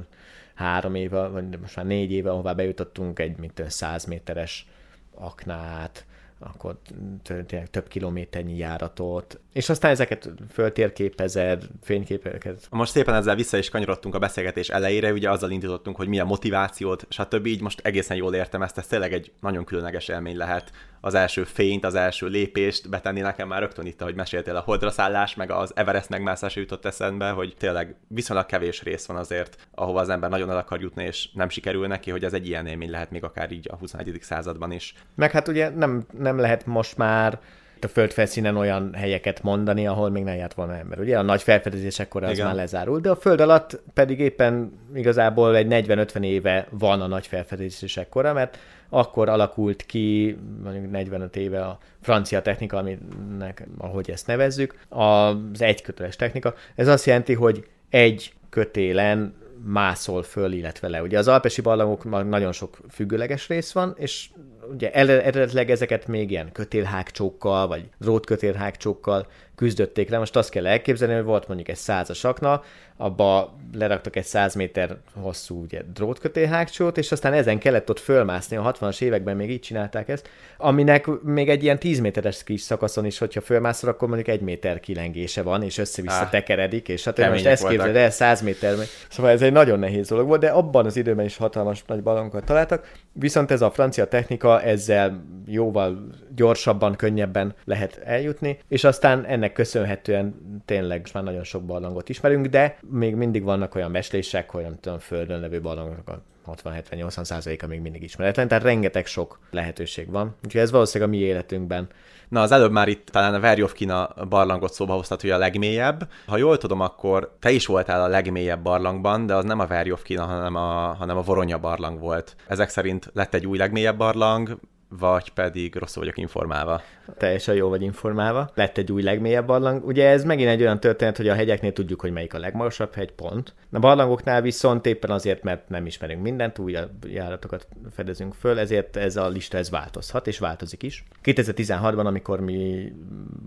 három éve, vagy most már négy éve, ahová bejutottunk egy mint 100 méteres aknát, akkor tényleg több kilométernyi járatot, és aztán ezeket föltérképezed, fényképeket. Most szépen ezzel vissza is kanyarodtunk a beszélgetés elejére, ugye azzal indítottunk, hogy mi a motivációt, stb. Így most egészen jól értem ezt, ez tényleg egy nagyon különleges élmény lehet az első fényt, az első lépést betenni nekem már rögtön itt, ahogy meséltél a holdra szállás, meg az Everest megmászás jutott eszembe, hogy tényleg viszonylag kevés rész van azért, ahova az ember nagyon el akar jutni, és nem sikerül neki, hogy ez egy ilyen élmény lehet még akár így a 21. században is. Meg hát ugye nem, nem lehet most már a földfelszínen olyan helyeket mondani, ahol még nem járt volna ember. Ugye a nagy felfedezésekor az Igen. már lezárult, de a föld alatt pedig éppen igazából egy 40-50 éve van a nagy felfedezések kora, mert akkor alakult ki, mondjuk 45 éve a francia technika, aminek, ahogy ezt nevezzük, az egyköteles technika. Ez azt jelenti, hogy egy kötélen mászol föl, illetve le. Ugye az alpesi barlangokban nagyon sok függőleges rész van, és ugye eredetileg ezeket még ilyen kötélhágcsókkal, vagy drótkötélhágcsókkal küzdötték le. Most azt kell elképzelni, hogy volt mondjuk egy százas akna, abba leraktak egy 100 méter hosszú ugye, drótkötélhágcsót, és aztán ezen kellett ott fölmászni, a 60-as években még így csinálták ezt, aminek még egy ilyen 10 méteres kis szakaszon is, hogyha fölmászol, akkor mondjuk egy méter kilengése van, és össze-vissza Á, tekeredik, és hát most ezt képzeld el, 100 méter, szóval ez egy nagyon nehéz dolog volt, de abban az időben is hatalmas nagy balongokat találtak, viszont ez a francia technika ezzel jóval gyorsabban, könnyebben lehet eljutni, és aztán ennek köszönhetően tényleg már nagyon sok barlangot ismerünk, de még mindig vannak olyan meslések, hogy nem tudom, földön levő barlangok a 60-70-80 százaléka még mindig ismeretlen, tehát rengeteg sok lehetőség van. Úgyhogy ez valószínűleg a mi életünkben Na, az előbb már itt talán a Verjovkina barlangot szóba hoztad, hogy a legmélyebb. Ha jól tudom, akkor te is voltál a legmélyebb barlangban, de az nem a Verjovkina, hanem a, hanem a Voronya barlang volt. Ezek szerint lett egy új legmélyebb barlang, vagy pedig rosszul vagyok informálva. Teljesen jól vagy informálva. Lett egy új legmélyebb barlang. Ugye ez megint egy olyan történet, hogy a hegyeknél tudjuk, hogy melyik a legmagasabb hegy, pont. A barlangoknál viszont éppen azért, mert nem ismerünk mindent, új járatokat fedezünk föl, ezért ez a lista ez változhat, és változik is. 2016-ban, amikor mi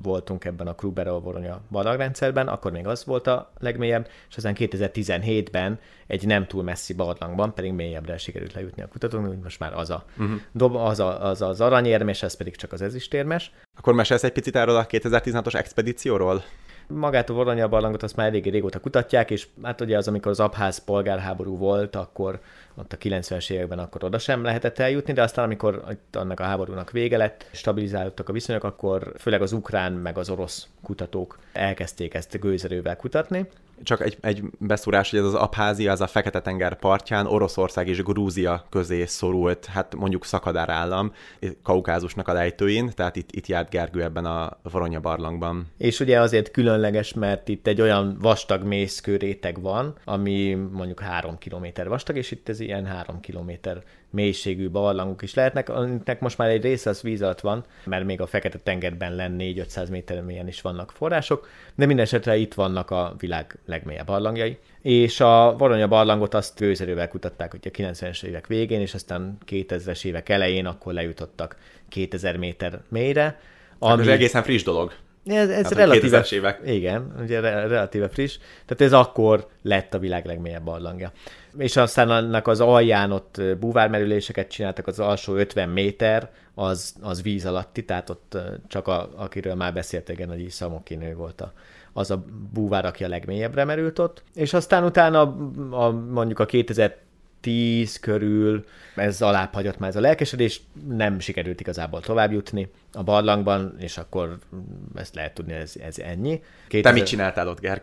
voltunk ebben a Krubera Voronya barlangrendszerben, akkor még az volt a legmélyebb, és aztán 2017-ben egy nem túl messzi barlangban, pedig mélyebbre sikerült lejutni a kutatóknak, hogy most már az a, uh-huh. dob, az, a, az, az aranyérmes, ez pedig csak az ezüstérmes. Akkor mesélsz egy picit erről a 2016-os expedícióról? Magát a Voronyja barlangot azt már eléggé régóta kutatják, és hát ugye az, amikor az abház polgárháború volt, akkor ott a 90-es években akkor oda sem lehetett eljutni, de aztán amikor annak a háborúnak vége lett, stabilizálódtak a viszonyok, akkor főleg az ukrán meg az orosz kutatók elkezdték ezt gőzerővel kutatni. Csak egy, egy beszúrás, hogy ez az Abházia, az a Fekete-tenger partján Oroszország és Grúzia közé szorult, hát mondjuk szakadár állam, Kaukázusnak a lejtőin, tehát itt, itt járt Gergő ebben a Voronya barlangban. És ugye azért különleges, mert itt egy olyan vastag mészkő réteg van, ami mondjuk három kilométer vastag, és itt ez ilyen három kilométer mélységű barlangok is lehetnek, aminek most már egy része az víz alatt van, mert még a Fekete-tengerben len 4-500 méter mélyen is vannak források, de minden esetre itt vannak a világ legmélyebb barlangjai. És a Voronya barlangot azt gőzerővel kutatták, hogy a 90-es évek végén, és aztán 2000-es évek elején akkor lejutottak 2000 méter mélyre. Ami... Ez egészen friss dolog. Ez, ez Hát, relatíve, 2000-es évek. Igen, ugye re- relatíve friss. Tehát ez akkor lett a világ legmélyebb barlangja. És aztán annak az alján ott búvármerüléseket csináltak, az alsó 50 méter, az, az víz alatti, tehát ott csak a, akiről már beszéltek, igen, hogy Szamokinő volt a, az a búvár, aki a legmélyebbre merült ott. És aztán utána a, mondjuk a 2010 körül ez alább hagyott már ez a lelkesedés, nem sikerült igazából tovább jutni a barlangban, és akkor ezt lehet tudni, ez, ez ennyi. 2000... Te mit csináltál ott? Te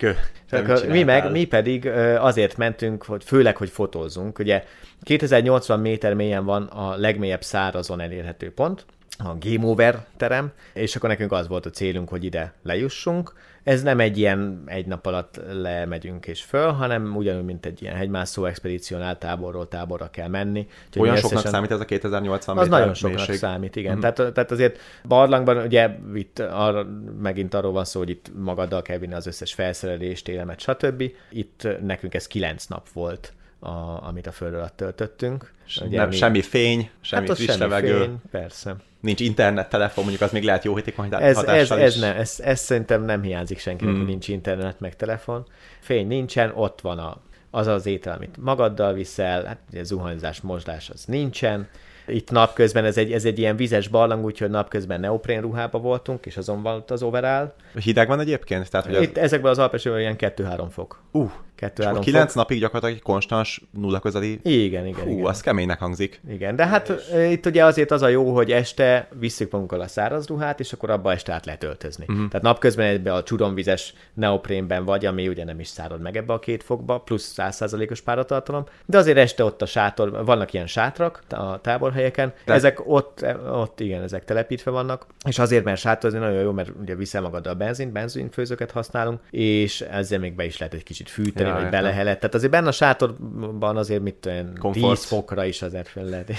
Csak mit mi, meg, csináltál? mi pedig azért mentünk, hogy főleg, hogy fotózzunk. Ugye 2080 méter mélyen van a legmélyebb szárazon elérhető pont, a Game Over terem, és akkor nekünk az volt a célunk, hogy ide lejussunk. Ez nem egy ilyen egy nap alatt lemegyünk és föl, hanem ugyanúgy, mint egy ilyen hegymászó expedíciónál táborról táborra kell menni. Úgyhogy Olyan soknak számít ez a 2080 az nagyon soknak mélység? számít, igen. Mm. Tehát, tehát azért barlangban ugye itt arra, megint arról van szó, hogy itt magaddal kell vinni az összes felszerelést, élemet, stb. Itt nekünk ez kilenc nap volt, a, amit a föld alatt töltöttünk. Ugye Nem, mi- semmi fény, semmi hát friss semmi levegő, fény, persze. Nincs internet, telefon, mondjuk az még lehet jó hatékony Ez, ez, ez, is. nem, ez, ez szerintem nem hiányzik senkinek, mm. hogy nincs internet, meg telefon. Fény nincsen, ott van a, az az étel, amit magaddal viszel, hát ugye zuhanyzás, mosdás az nincsen. Itt napközben ez egy, ez egy ilyen vizes barlang, úgyhogy napközben neoprén ruhába voltunk, és azon volt az overall. Hideg van egyébként? Tehát, hogy az... Itt ezekben az alpesőben ilyen 2-3 fok. Uh, 2-3 fok. kilenc napig gyakorlatilag egy konstans nulla közeli... Igen, igen, Hú, igen. az keménynek hangzik. Igen, de hát e, itt ugye azért az a jó, hogy este visszük magunkkal a száraz ruhát, és akkor abba este át lehet öltözni. Uh-huh. Tehát napközben ebbe a csuromvizes neoprénben vagy, ami ugye nem is szárad meg ebbe a két fokba, plusz 100%-os páratartalom, de azért este ott a sátor, vannak ilyen sátrak a táborhelyen, helyeken. De ezek ott, ott, igen, ezek telepítve vannak, és azért, mert sátor azért nagyon jó, mert ugye viszel magad a benzin, benzinfőzőket használunk, és ezzel még be is lehet egy kicsit fűteni, ja, vagy belehelet. Tehát azért benne a sátorban azért mit olyan 10 fokra is azért fel lehet.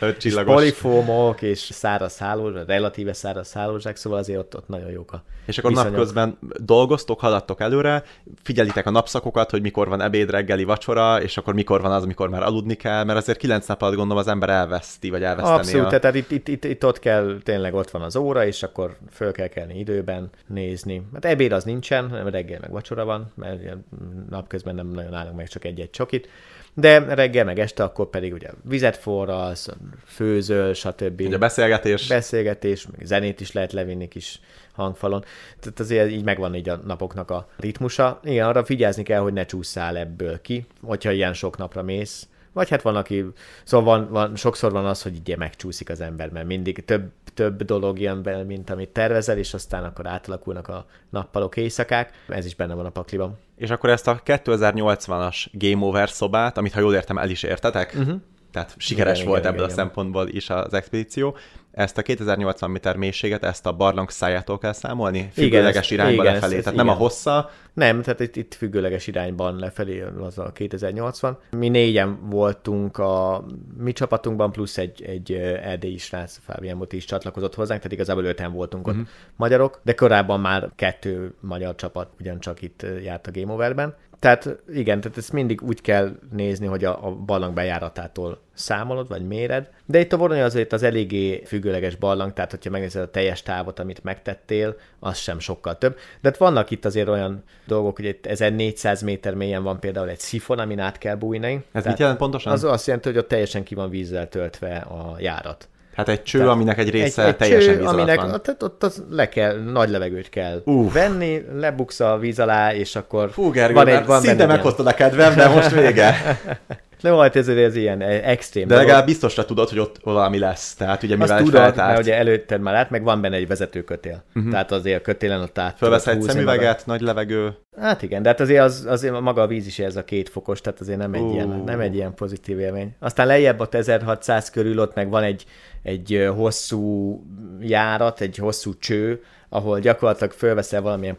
és polifómok, és száraz hálózsák, relatíve száraz hálózsák, szóval azért ott, ott nagyon jók a És akkor viszonyok. napközben dolgoztok, haladtok előre, figyelitek a napszakokat, hogy mikor van ebéd, reggeli, vacsora, és akkor mikor van az, amikor már aludni kell, mert azért kilenc nap alatt gondolom az ember elveszti, vagy elveszteni. Abszolút, a... tehát itt, itt, itt, itt, ott kell, tényleg ott van az óra, és akkor föl kell kelni időben nézni. Hát ebéd az nincsen, nem reggel meg vacsora van, mert napközben nem nagyon állunk meg csak egy-egy csokit, de reggel meg este akkor pedig ugye vizet forrasz, főzöl, stb. Ugye beszélgetés. Beszélgetés, meg zenét is lehet levinni kis hangfalon. Tehát azért így megvan így a napoknak a ritmusa. Igen, arra figyelni kell, hogy ne csúszál ebből ki, hogyha ilyen sok napra mész. Vagy hát van, aki, szóval van, van, sokszor van az, hogy így megcsúszik az ember, mert mindig több, több dolog jön be, mint amit tervezel, és aztán akkor átalakulnak a nappalok, éjszakák. Ez is benne van a pakliban. És akkor ezt a 2080-as Game Over szobát, amit ha jól értem, el is értetek? Uh-huh. Tehát sikeres igen, volt igen, ebből igen, a szempontból is az expedíció ezt a 2080 méter mélységet, ezt a barlang szájától kell számolni? Függőleges igen, irányba igen, lefelé, ez, tehát igen. nem a hossza? Nem, tehát itt, itt függőleges irányban lefelé az a 2080. Mi négyen voltunk a mi csapatunkban, plusz egy, egy erdélyi srác, Fábián is csatlakozott hozzánk, tehát igazából öten voltunk uh-huh. ott mhm. magyarok, de korábban már kettő magyar csapat ugyancsak itt járt a Game Overben. Tehát igen, tehát ezt mindig úgy kell nézni, hogy a, a barlang bejáratától számolod, vagy méred. De itt a Vorony azért az eléggé függőleges barlang, tehát hogyha megnézed a teljes távot, amit megtettél, az sem sokkal több. De hát vannak itt azért olyan dolgok, hogy egy 1400 méter mélyen van például egy szifon, amin át kell bújni. Ez tehát mit jelent pontosan? Az azt jelenti, hogy ott teljesen ki van vízzel töltve a járat. Hát egy cső, Tehát aminek egy része egy, egy teljesen cső, víz aminek, van. Tehát ott az le kell, nagy levegőt kell Uf. venni, lebuksz a víz alá, és akkor Fú, Gergő, van egy, van szinte meghoztad a kedvem, de most vége. Nem volt ez, ez ilyen extrém. De legalább biztosra tudod, hogy ott valami lesz. Tehát ugye mivel Azt tudod, feltárt... mert ugye előtted már át, meg van benne egy vezetőkötél. Uh-huh. Tehát azért a kötélen ott át. Fölvesz egy szemüveget, nagy levegő. Hát igen, de hát azért, az, azért maga a víz is ez a két fokos, tehát azért nem egy, uh. ilyen, nem egy ilyen pozitív élmény. Aztán lejjebb ott 1600 körül ott meg van egy, egy hosszú járat, egy hosszú cső, ahol gyakorlatilag fölveszel valamilyen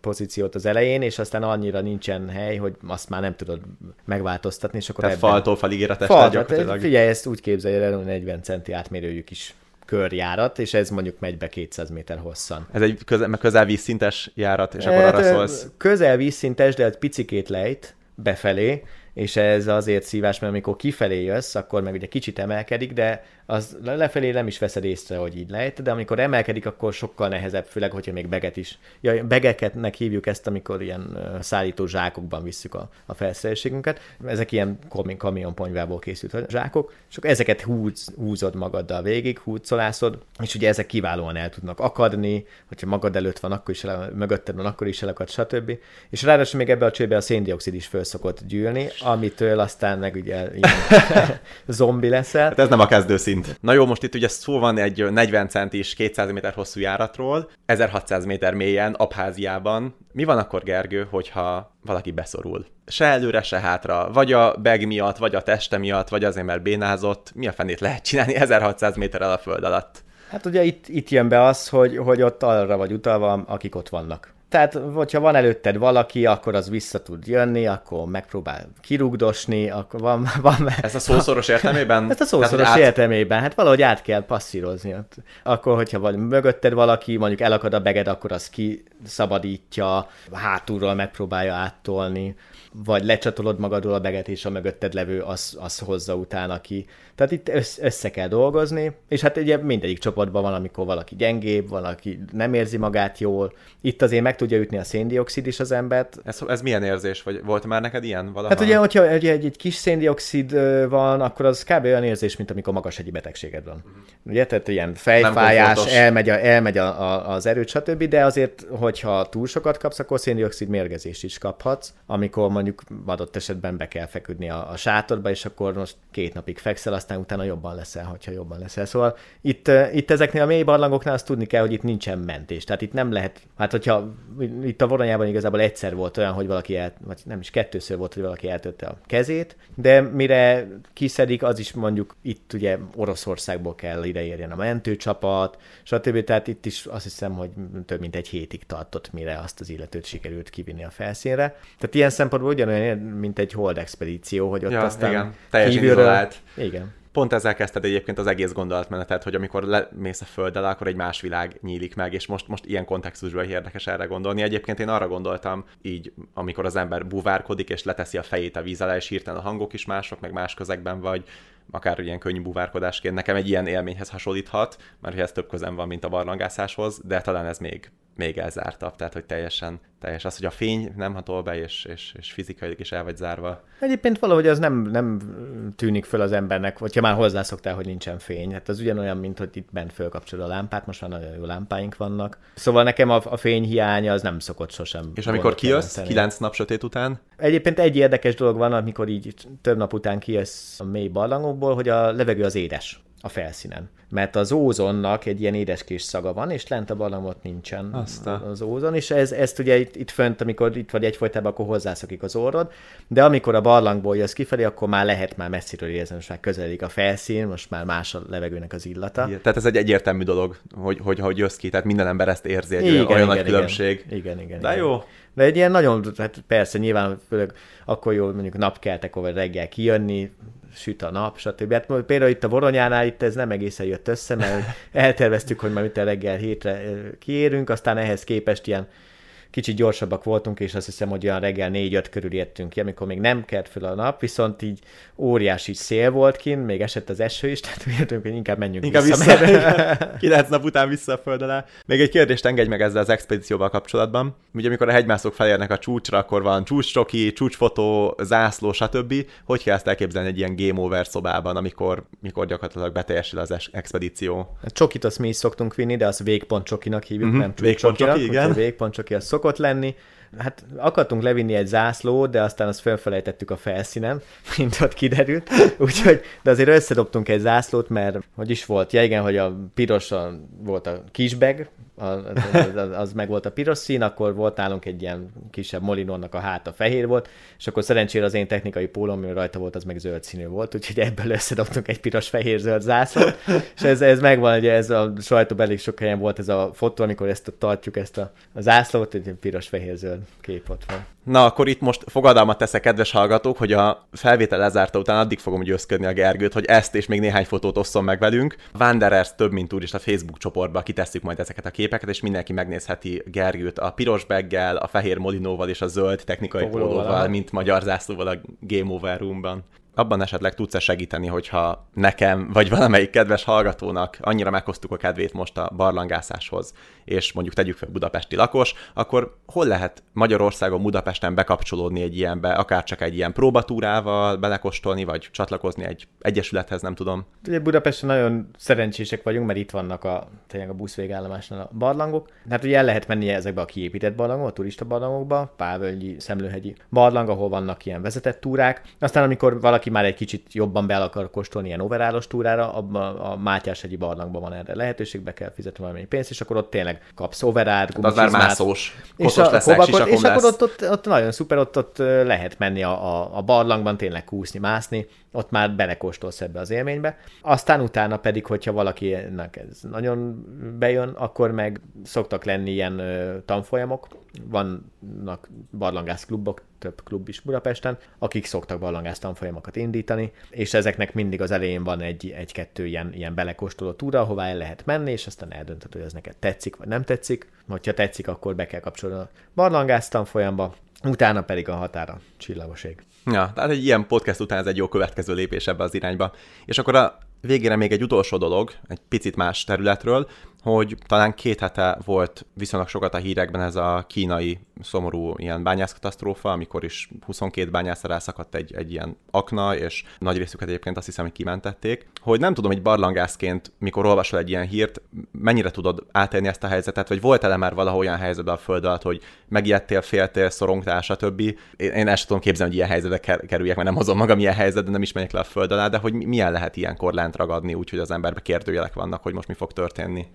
pozíciót az elején, és aztán annyira nincsen hely, hogy azt már nem tudod megváltoztatni, és akkor Tehát ebben... faltól falig ér a tested gyakorlatilag. Figyelj, ezt úgy képzelj el, hogy 40 centi átmérőjű kis körjárat, és ez mondjuk megy be 200 méter hosszan. Ez egy közel, közel vízszintes járat, és akkor hát, arra szólsz. Közel vízszintes, de egy picikét lejt befelé, és ez azért szívás, mert amikor kifelé jössz, akkor meg ugye kicsit emelkedik, de az lefelé nem is veszed észre, hogy így lehet, de amikor emelkedik, akkor sokkal nehezebb, főleg, hogyha még beget is. Ja, begeketnek hívjuk ezt, amikor ilyen szállító zsákokban visszük a, a felszerelésünket. Ezek ilyen kamion ponyvából készült zsákok, és akkor ezeket húz, húzod magaddal végig, húzolászod, és ugye ezek kiválóan el tudnak akadni, hogyha magad előtt van, akkor is el, mögötted van, akkor is elakad, stb. És ráadásul még ebbe a csőbe a széndiokszid is föl szokott gyűlni, amitől aztán meg ugye zombi leszel. Hát ez nem a kezdőszint. Na jó, most itt ugye szó van egy 40 centis, 200 méter hosszú járatról, 1600 méter mélyen, Abháziában. Mi van akkor, Gergő, hogyha valaki beszorul? Se előre, se hátra. Vagy a beg miatt, vagy a teste miatt, vagy azért, mert bénázott. Mi a fenét lehet csinálni 1600 méterrel a föld alatt? Hát ugye itt, itt jön be az, hogy, hogy ott arra vagy utalva, akik ott vannak. Tehát, hogyha van előtted valaki, akkor az vissza tud jönni, akkor megpróbál kirugdosni, akkor van... van Ez a szószoros értelmében? Ez a szószoros át... értelmében, hát valahogy át kell passzírozni. Akkor, hogyha van mögötted valaki, mondjuk elakad a beged, akkor az kiszabadítja, hátulról megpróbálja áttolni, vagy lecsatolod magadról a beget, és a mögötted levő az, az hozza utána ki. Tehát itt össze kell dolgozni, és hát ugye mindegyik csoportban van, amikor valaki gyengébb, valaki nem érzi magát jól. Itt azért meg tudja ütni a széndiokszid is az embert. Ez, ez milyen érzés? Vagy volt már neked ilyen valaha? Hát ugye, hogyha egy, egy, egy kis széndiokszid van, akkor az kb. olyan érzés, mint amikor magas egy betegséged van. Uh-huh. Ugye, tehát ilyen fejfájás, elmegy, a, elmegy a, a, az erőt, stb., de azért, hogyha túl sokat kapsz, akkor széndiokszid mérgezést is kaphatsz, amikor mondjuk adott esetben be kell feküdni a, a sátorba, és akkor most két napig fekszel, aztán utána jobban leszel, hogyha jobban leszel. Szóval itt, itt ezeknél a mély barlangoknál azt tudni kell, hogy itt nincsen mentés. Tehát itt nem lehet, hát hogyha itt a voronyában igazából egyszer volt olyan, hogy valaki el, vagy nem is kettőször volt, hogy valaki eltötte a kezét, de mire kiszedik, az is mondjuk itt ugye Oroszországból kell ideérjen a mentőcsapat, stb. Tehát itt is azt hiszem, hogy több mint egy hétig tartott, mire azt az illetőt sikerült kivinni a felszínre. Tehát ilyen szempontból ugyanolyan, mint egy hold expedíció, hogy ott ja, aztán igen. Teljesen kívülről... izolált. Igen pont ezzel kezdted egyébként az egész gondolatmenetet, hogy amikor lemész a földdel, akkor egy más világ nyílik meg, és most, most ilyen kontextusban érdekes erre gondolni. Egyébként én arra gondoltam, így, amikor az ember buvárkodik, és leteszi a fejét a víz alá, és hirtelen a hangok is mások, meg más közegben vagy, akár ilyen könnyű buvárkodásként. Nekem egy ilyen élményhez hasonlíthat, mert hogy ez több közem van, mint a barlangászáshoz, de talán ez még, még elzártabb, tehát hogy teljesen, teljes az, hogy a fény nem hatol be, és, és, és fizikailag is el vagy zárva. Egyébként valahogy az nem, nem tűnik föl az embernek, hogyha már hozzászoktál, hogy nincsen fény. Hát az ugyanolyan, mint hogy itt bent fölkapcsolod a lámpát, most már nagyon jó lámpáink vannak. Szóval nekem a, a fény hiánya az nem szokott sosem. És amikor kijössz, kilenc nap sötét után? Egyébként egy érdekes dolog van, amikor így több nap után kijössz a mély barlangokból, hogy a levegő az édes a felszínen. Mert az ózonnak egy ilyen édeskés szaga van, és lent a barlangot nincsen Aztán. az ózon, és ez, ezt ugye itt, itt fönt, amikor itt vagy egyfolytában, akkor hozzászokik az orrod, de amikor a barlangból jössz kifelé, akkor már lehet már messziről érezni, most már közeledik a felszín, most már más a levegőnek az illata. Igen, tehát ez egy egyértelmű dolog, hogy, hogy, hogy jössz ki, tehát minden ember ezt érzi, egy igen, olyan igen, nagy igen, különbség. Igen, igen. De igen. jó. De egy ilyen nagyon, hát persze nyilván főleg akkor jó mondjuk napkeltek, vagy reggel kijönni, süt a nap, stb. Hát például itt a Voronyánál itt ez nem egészen jött össze, mert elterveztük, hogy majd itt a reggel hétre kiérünk, aztán ehhez képest ilyen kicsit gyorsabbak voltunk, és azt hiszem, hogy olyan reggel 4-5 körül értünk ki, amikor még nem kert föl a nap, viszont így óriási szél volt kint, még esett az eső is, tehát értünk, hogy inkább menjünk inkább vissza. vissza 9 nap után vissza a föld alá. Még egy kérdést engedj meg ezzel az expedícióval kapcsolatban. Ugye amikor a hegymászók felérnek a csúcsra, akkor van csúcscsoki, csúcsfotó, zászló, stb. Hogy kell ezt elképzelni egy ilyen game over szobában, amikor, mikor gyakorlatilag beteljesül az expedíció? A csokit azt mi is szoktunk vinni, de az végpont csokinak hívjuk, uh-huh. nem végpont csoki, igen. Végpont csoki, az szokott lenni. Hát akartunk levinni egy zászló, de aztán azt felfelejtettük a felszínen, mint ott kiderült. Úgyhogy, de azért összedobtunk egy zászlót, mert hogy is volt, ja igen, hogy a piros volt a kisbeg, az, az, az meg volt a piros szín, akkor volt nálunk egy ilyen kisebb molinónak a háta fehér volt, és akkor szerencsére az én technikai pólom, ami rajta volt, az meg zöld színű volt, úgyhogy ebből összedobtunk egy piros-fehér-zöld zászlót, és ez, ez megvan, hogy ez a sajtóban elég sok helyen volt ez a fotó, amikor ezt tartjuk, ezt a, a zászlót, egy piros-fehér-zöld kép ott van. Na, akkor itt most fogadalmat teszek, kedves hallgatók, hogy a felvétel lezárta után addig fogom győzködni a Gergőt, hogy ezt és még néhány fotót osszon meg velünk. Wanderers több mint is a Facebook csoportba kitesszük majd ezeket a képeket, és mindenki megnézheti Gergőt a piros beggel, a fehér molinóval és a zöld technikai pólóval, mint magyar zászlóval a Game Over Roomban abban esetleg tudsz-e segíteni, hogyha nekem, vagy valamelyik kedves hallgatónak annyira meghoztuk a kedvét most a barlangászáshoz, és mondjuk tegyük fel budapesti lakos, akkor hol lehet Magyarországon, Budapesten bekapcsolódni egy ilyenbe, akár csak egy ilyen próbatúrával belekostolni, vagy csatlakozni egy egyesülethez, nem tudom. Ugye Budapesten nagyon szerencsések vagyunk, mert itt vannak a, tényleg a buszvégállomásnál a barlangok. Hát ugye el lehet menni ezekbe a kiépített barlangokba, a turista barlangokba, Pávölgyi, Szemlőhegyi barlang, ahol vannak ilyen vezetett túrák. Aztán amikor valaki valaki már egy kicsit jobban be akar kóstolni ilyen overállos túrára, abban a Mátyás-hegyi barlangban van erre lehetőség, be kell fizetni valami pénzt, és akkor ott tényleg kapsz overát, hát az már mászós, és, a, leszek, kobakot, és akkor ott, ott, ott, nagyon szuper, ott, ott lehet menni a, a, a barlangban, tényleg kúszni, mászni, ott már belekóstolsz ebbe az élménybe. Aztán utána pedig, hogyha valakinek ez nagyon bejön, akkor meg szoktak lenni ilyen tanfolyamok, vannak barlangászklubok, több klub is Budapesten, akik szoktak barlangász tanfolyamokat indítani, és ezeknek mindig az elején van egy, egy-kettő ilyen, ilyen belekóstoló túra, ahová el lehet menni, és aztán eldöntöd, hogy ez neked tetszik, vagy nem tetszik. Hogyha tetszik, akkor be kell kapcsolni a barlangász tanfolyamba, utána pedig a határa csillagoség. Ja, tehát egy ilyen podcast után ez egy jó következő lépés ebbe az irányba. És akkor a végére még egy utolsó dolog, egy picit más területről, hogy talán két hete volt viszonylag sokat a hírekben ez a kínai szomorú ilyen bányászkatasztrófa, amikor is 22 bányászra szakadt egy, egy ilyen akna, és nagy részüket egyébként azt hiszem, hogy kimentették. Hogy nem tudom, hogy barlangászként, mikor olvasol egy ilyen hírt, mennyire tudod átélni ezt a helyzetet, vagy volt-e már valahol olyan helyzetben a föld alatt, hogy megijedtél, féltél, szorongtál, stb. Én, én ezt tudom képzelni, hogy ilyen helyzetbe kerüljek, mert nem hozom magam ilyen helyzetben, nem is megyek le a föld alá, de hogy milyen lehet ilyenkor lent ragadni, úgyhogy az emberbe kérdőjelek vannak, hogy most mi fog történni.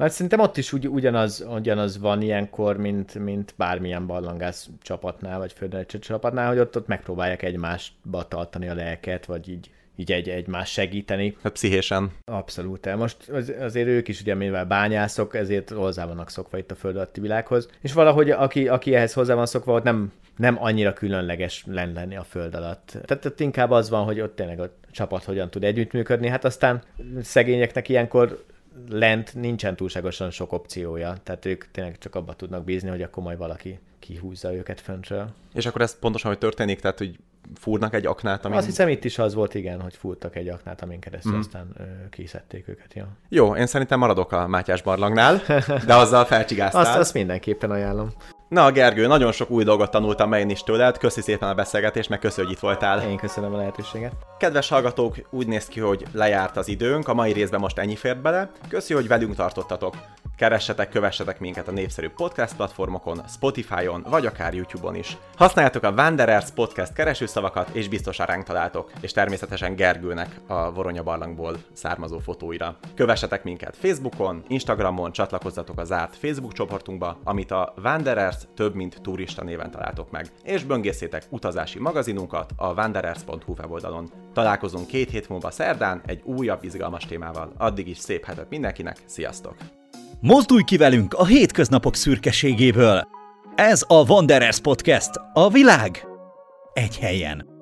Mert szerintem ott is ugy, ugyanaz, ugyanaz van ilyenkor, mint, mint bármilyen barlangász csapatnál, vagy földelecső csapatnál, hogy ott, ott megpróbálják egymásba tartani a lelket, vagy így így egy, egymás segíteni. Hát pszichésen. Abszolút. Most az, azért ők is ugye mivel bányászok, ezért hozzá vannak szokva itt a föld alatti világhoz. És valahogy aki, aki ehhez hozzá van szokva, ott nem, nem annyira különleges lenni a föld alatt. Tehát ott inkább az van, hogy ott tényleg a csapat hogyan tud együttműködni. Hát aztán szegényeknek ilyenkor lent nincsen túlságosan sok opciója, tehát ők tényleg csak abba tudnak bízni, hogy akkor majd valaki kihúzza őket föntről. És akkor ez pontosan, hogy történik, tehát hogy fúrnak egy aknát, amin... Azt hiszem itt is az volt, igen, hogy fúrtak egy aknát, amin keresztül mm. aztán ö, kiszedték őket. Ja. Jó, én szerintem maradok a Mátyás barlangnál, de azzal felcsigáztál. azt, azt mindenképpen ajánlom. Na, Gergő, nagyon sok új dolgot tanultam én is tőled. Köszi szépen a beszélgetést, meg köszi, hogy itt voltál. Én köszönöm a lehetőséget. Kedves hallgatók, úgy néz ki, hogy lejárt az időnk, a mai részben most ennyi fért bele. Köszi, hogy velünk tartottatok. Keressetek, kövessetek minket a népszerű podcast platformokon, Spotify-on, vagy akár YouTube-on is. Használjátok a Wanderers podcast keresőszavakat, és biztosan ránk találtok, és természetesen Gergőnek a Voronya barlangból származó fotóira. Kövessetek minket Facebookon, Instagramon, csatlakozzatok a zárt Facebook csoportunkba, amit a Wanderers több mint turista néven találtok meg, és böngészétek utazási magazinunkat a wanderers.hu weboldalon. Találkozunk két hét múlva szerdán egy újabb izgalmas témával. Addig is szép hetet mindenkinek, sziasztok! Mozdulj ki velünk a hétköznapok szürkeségéből! Ez a Wanderers Podcast, a világ egy helyen.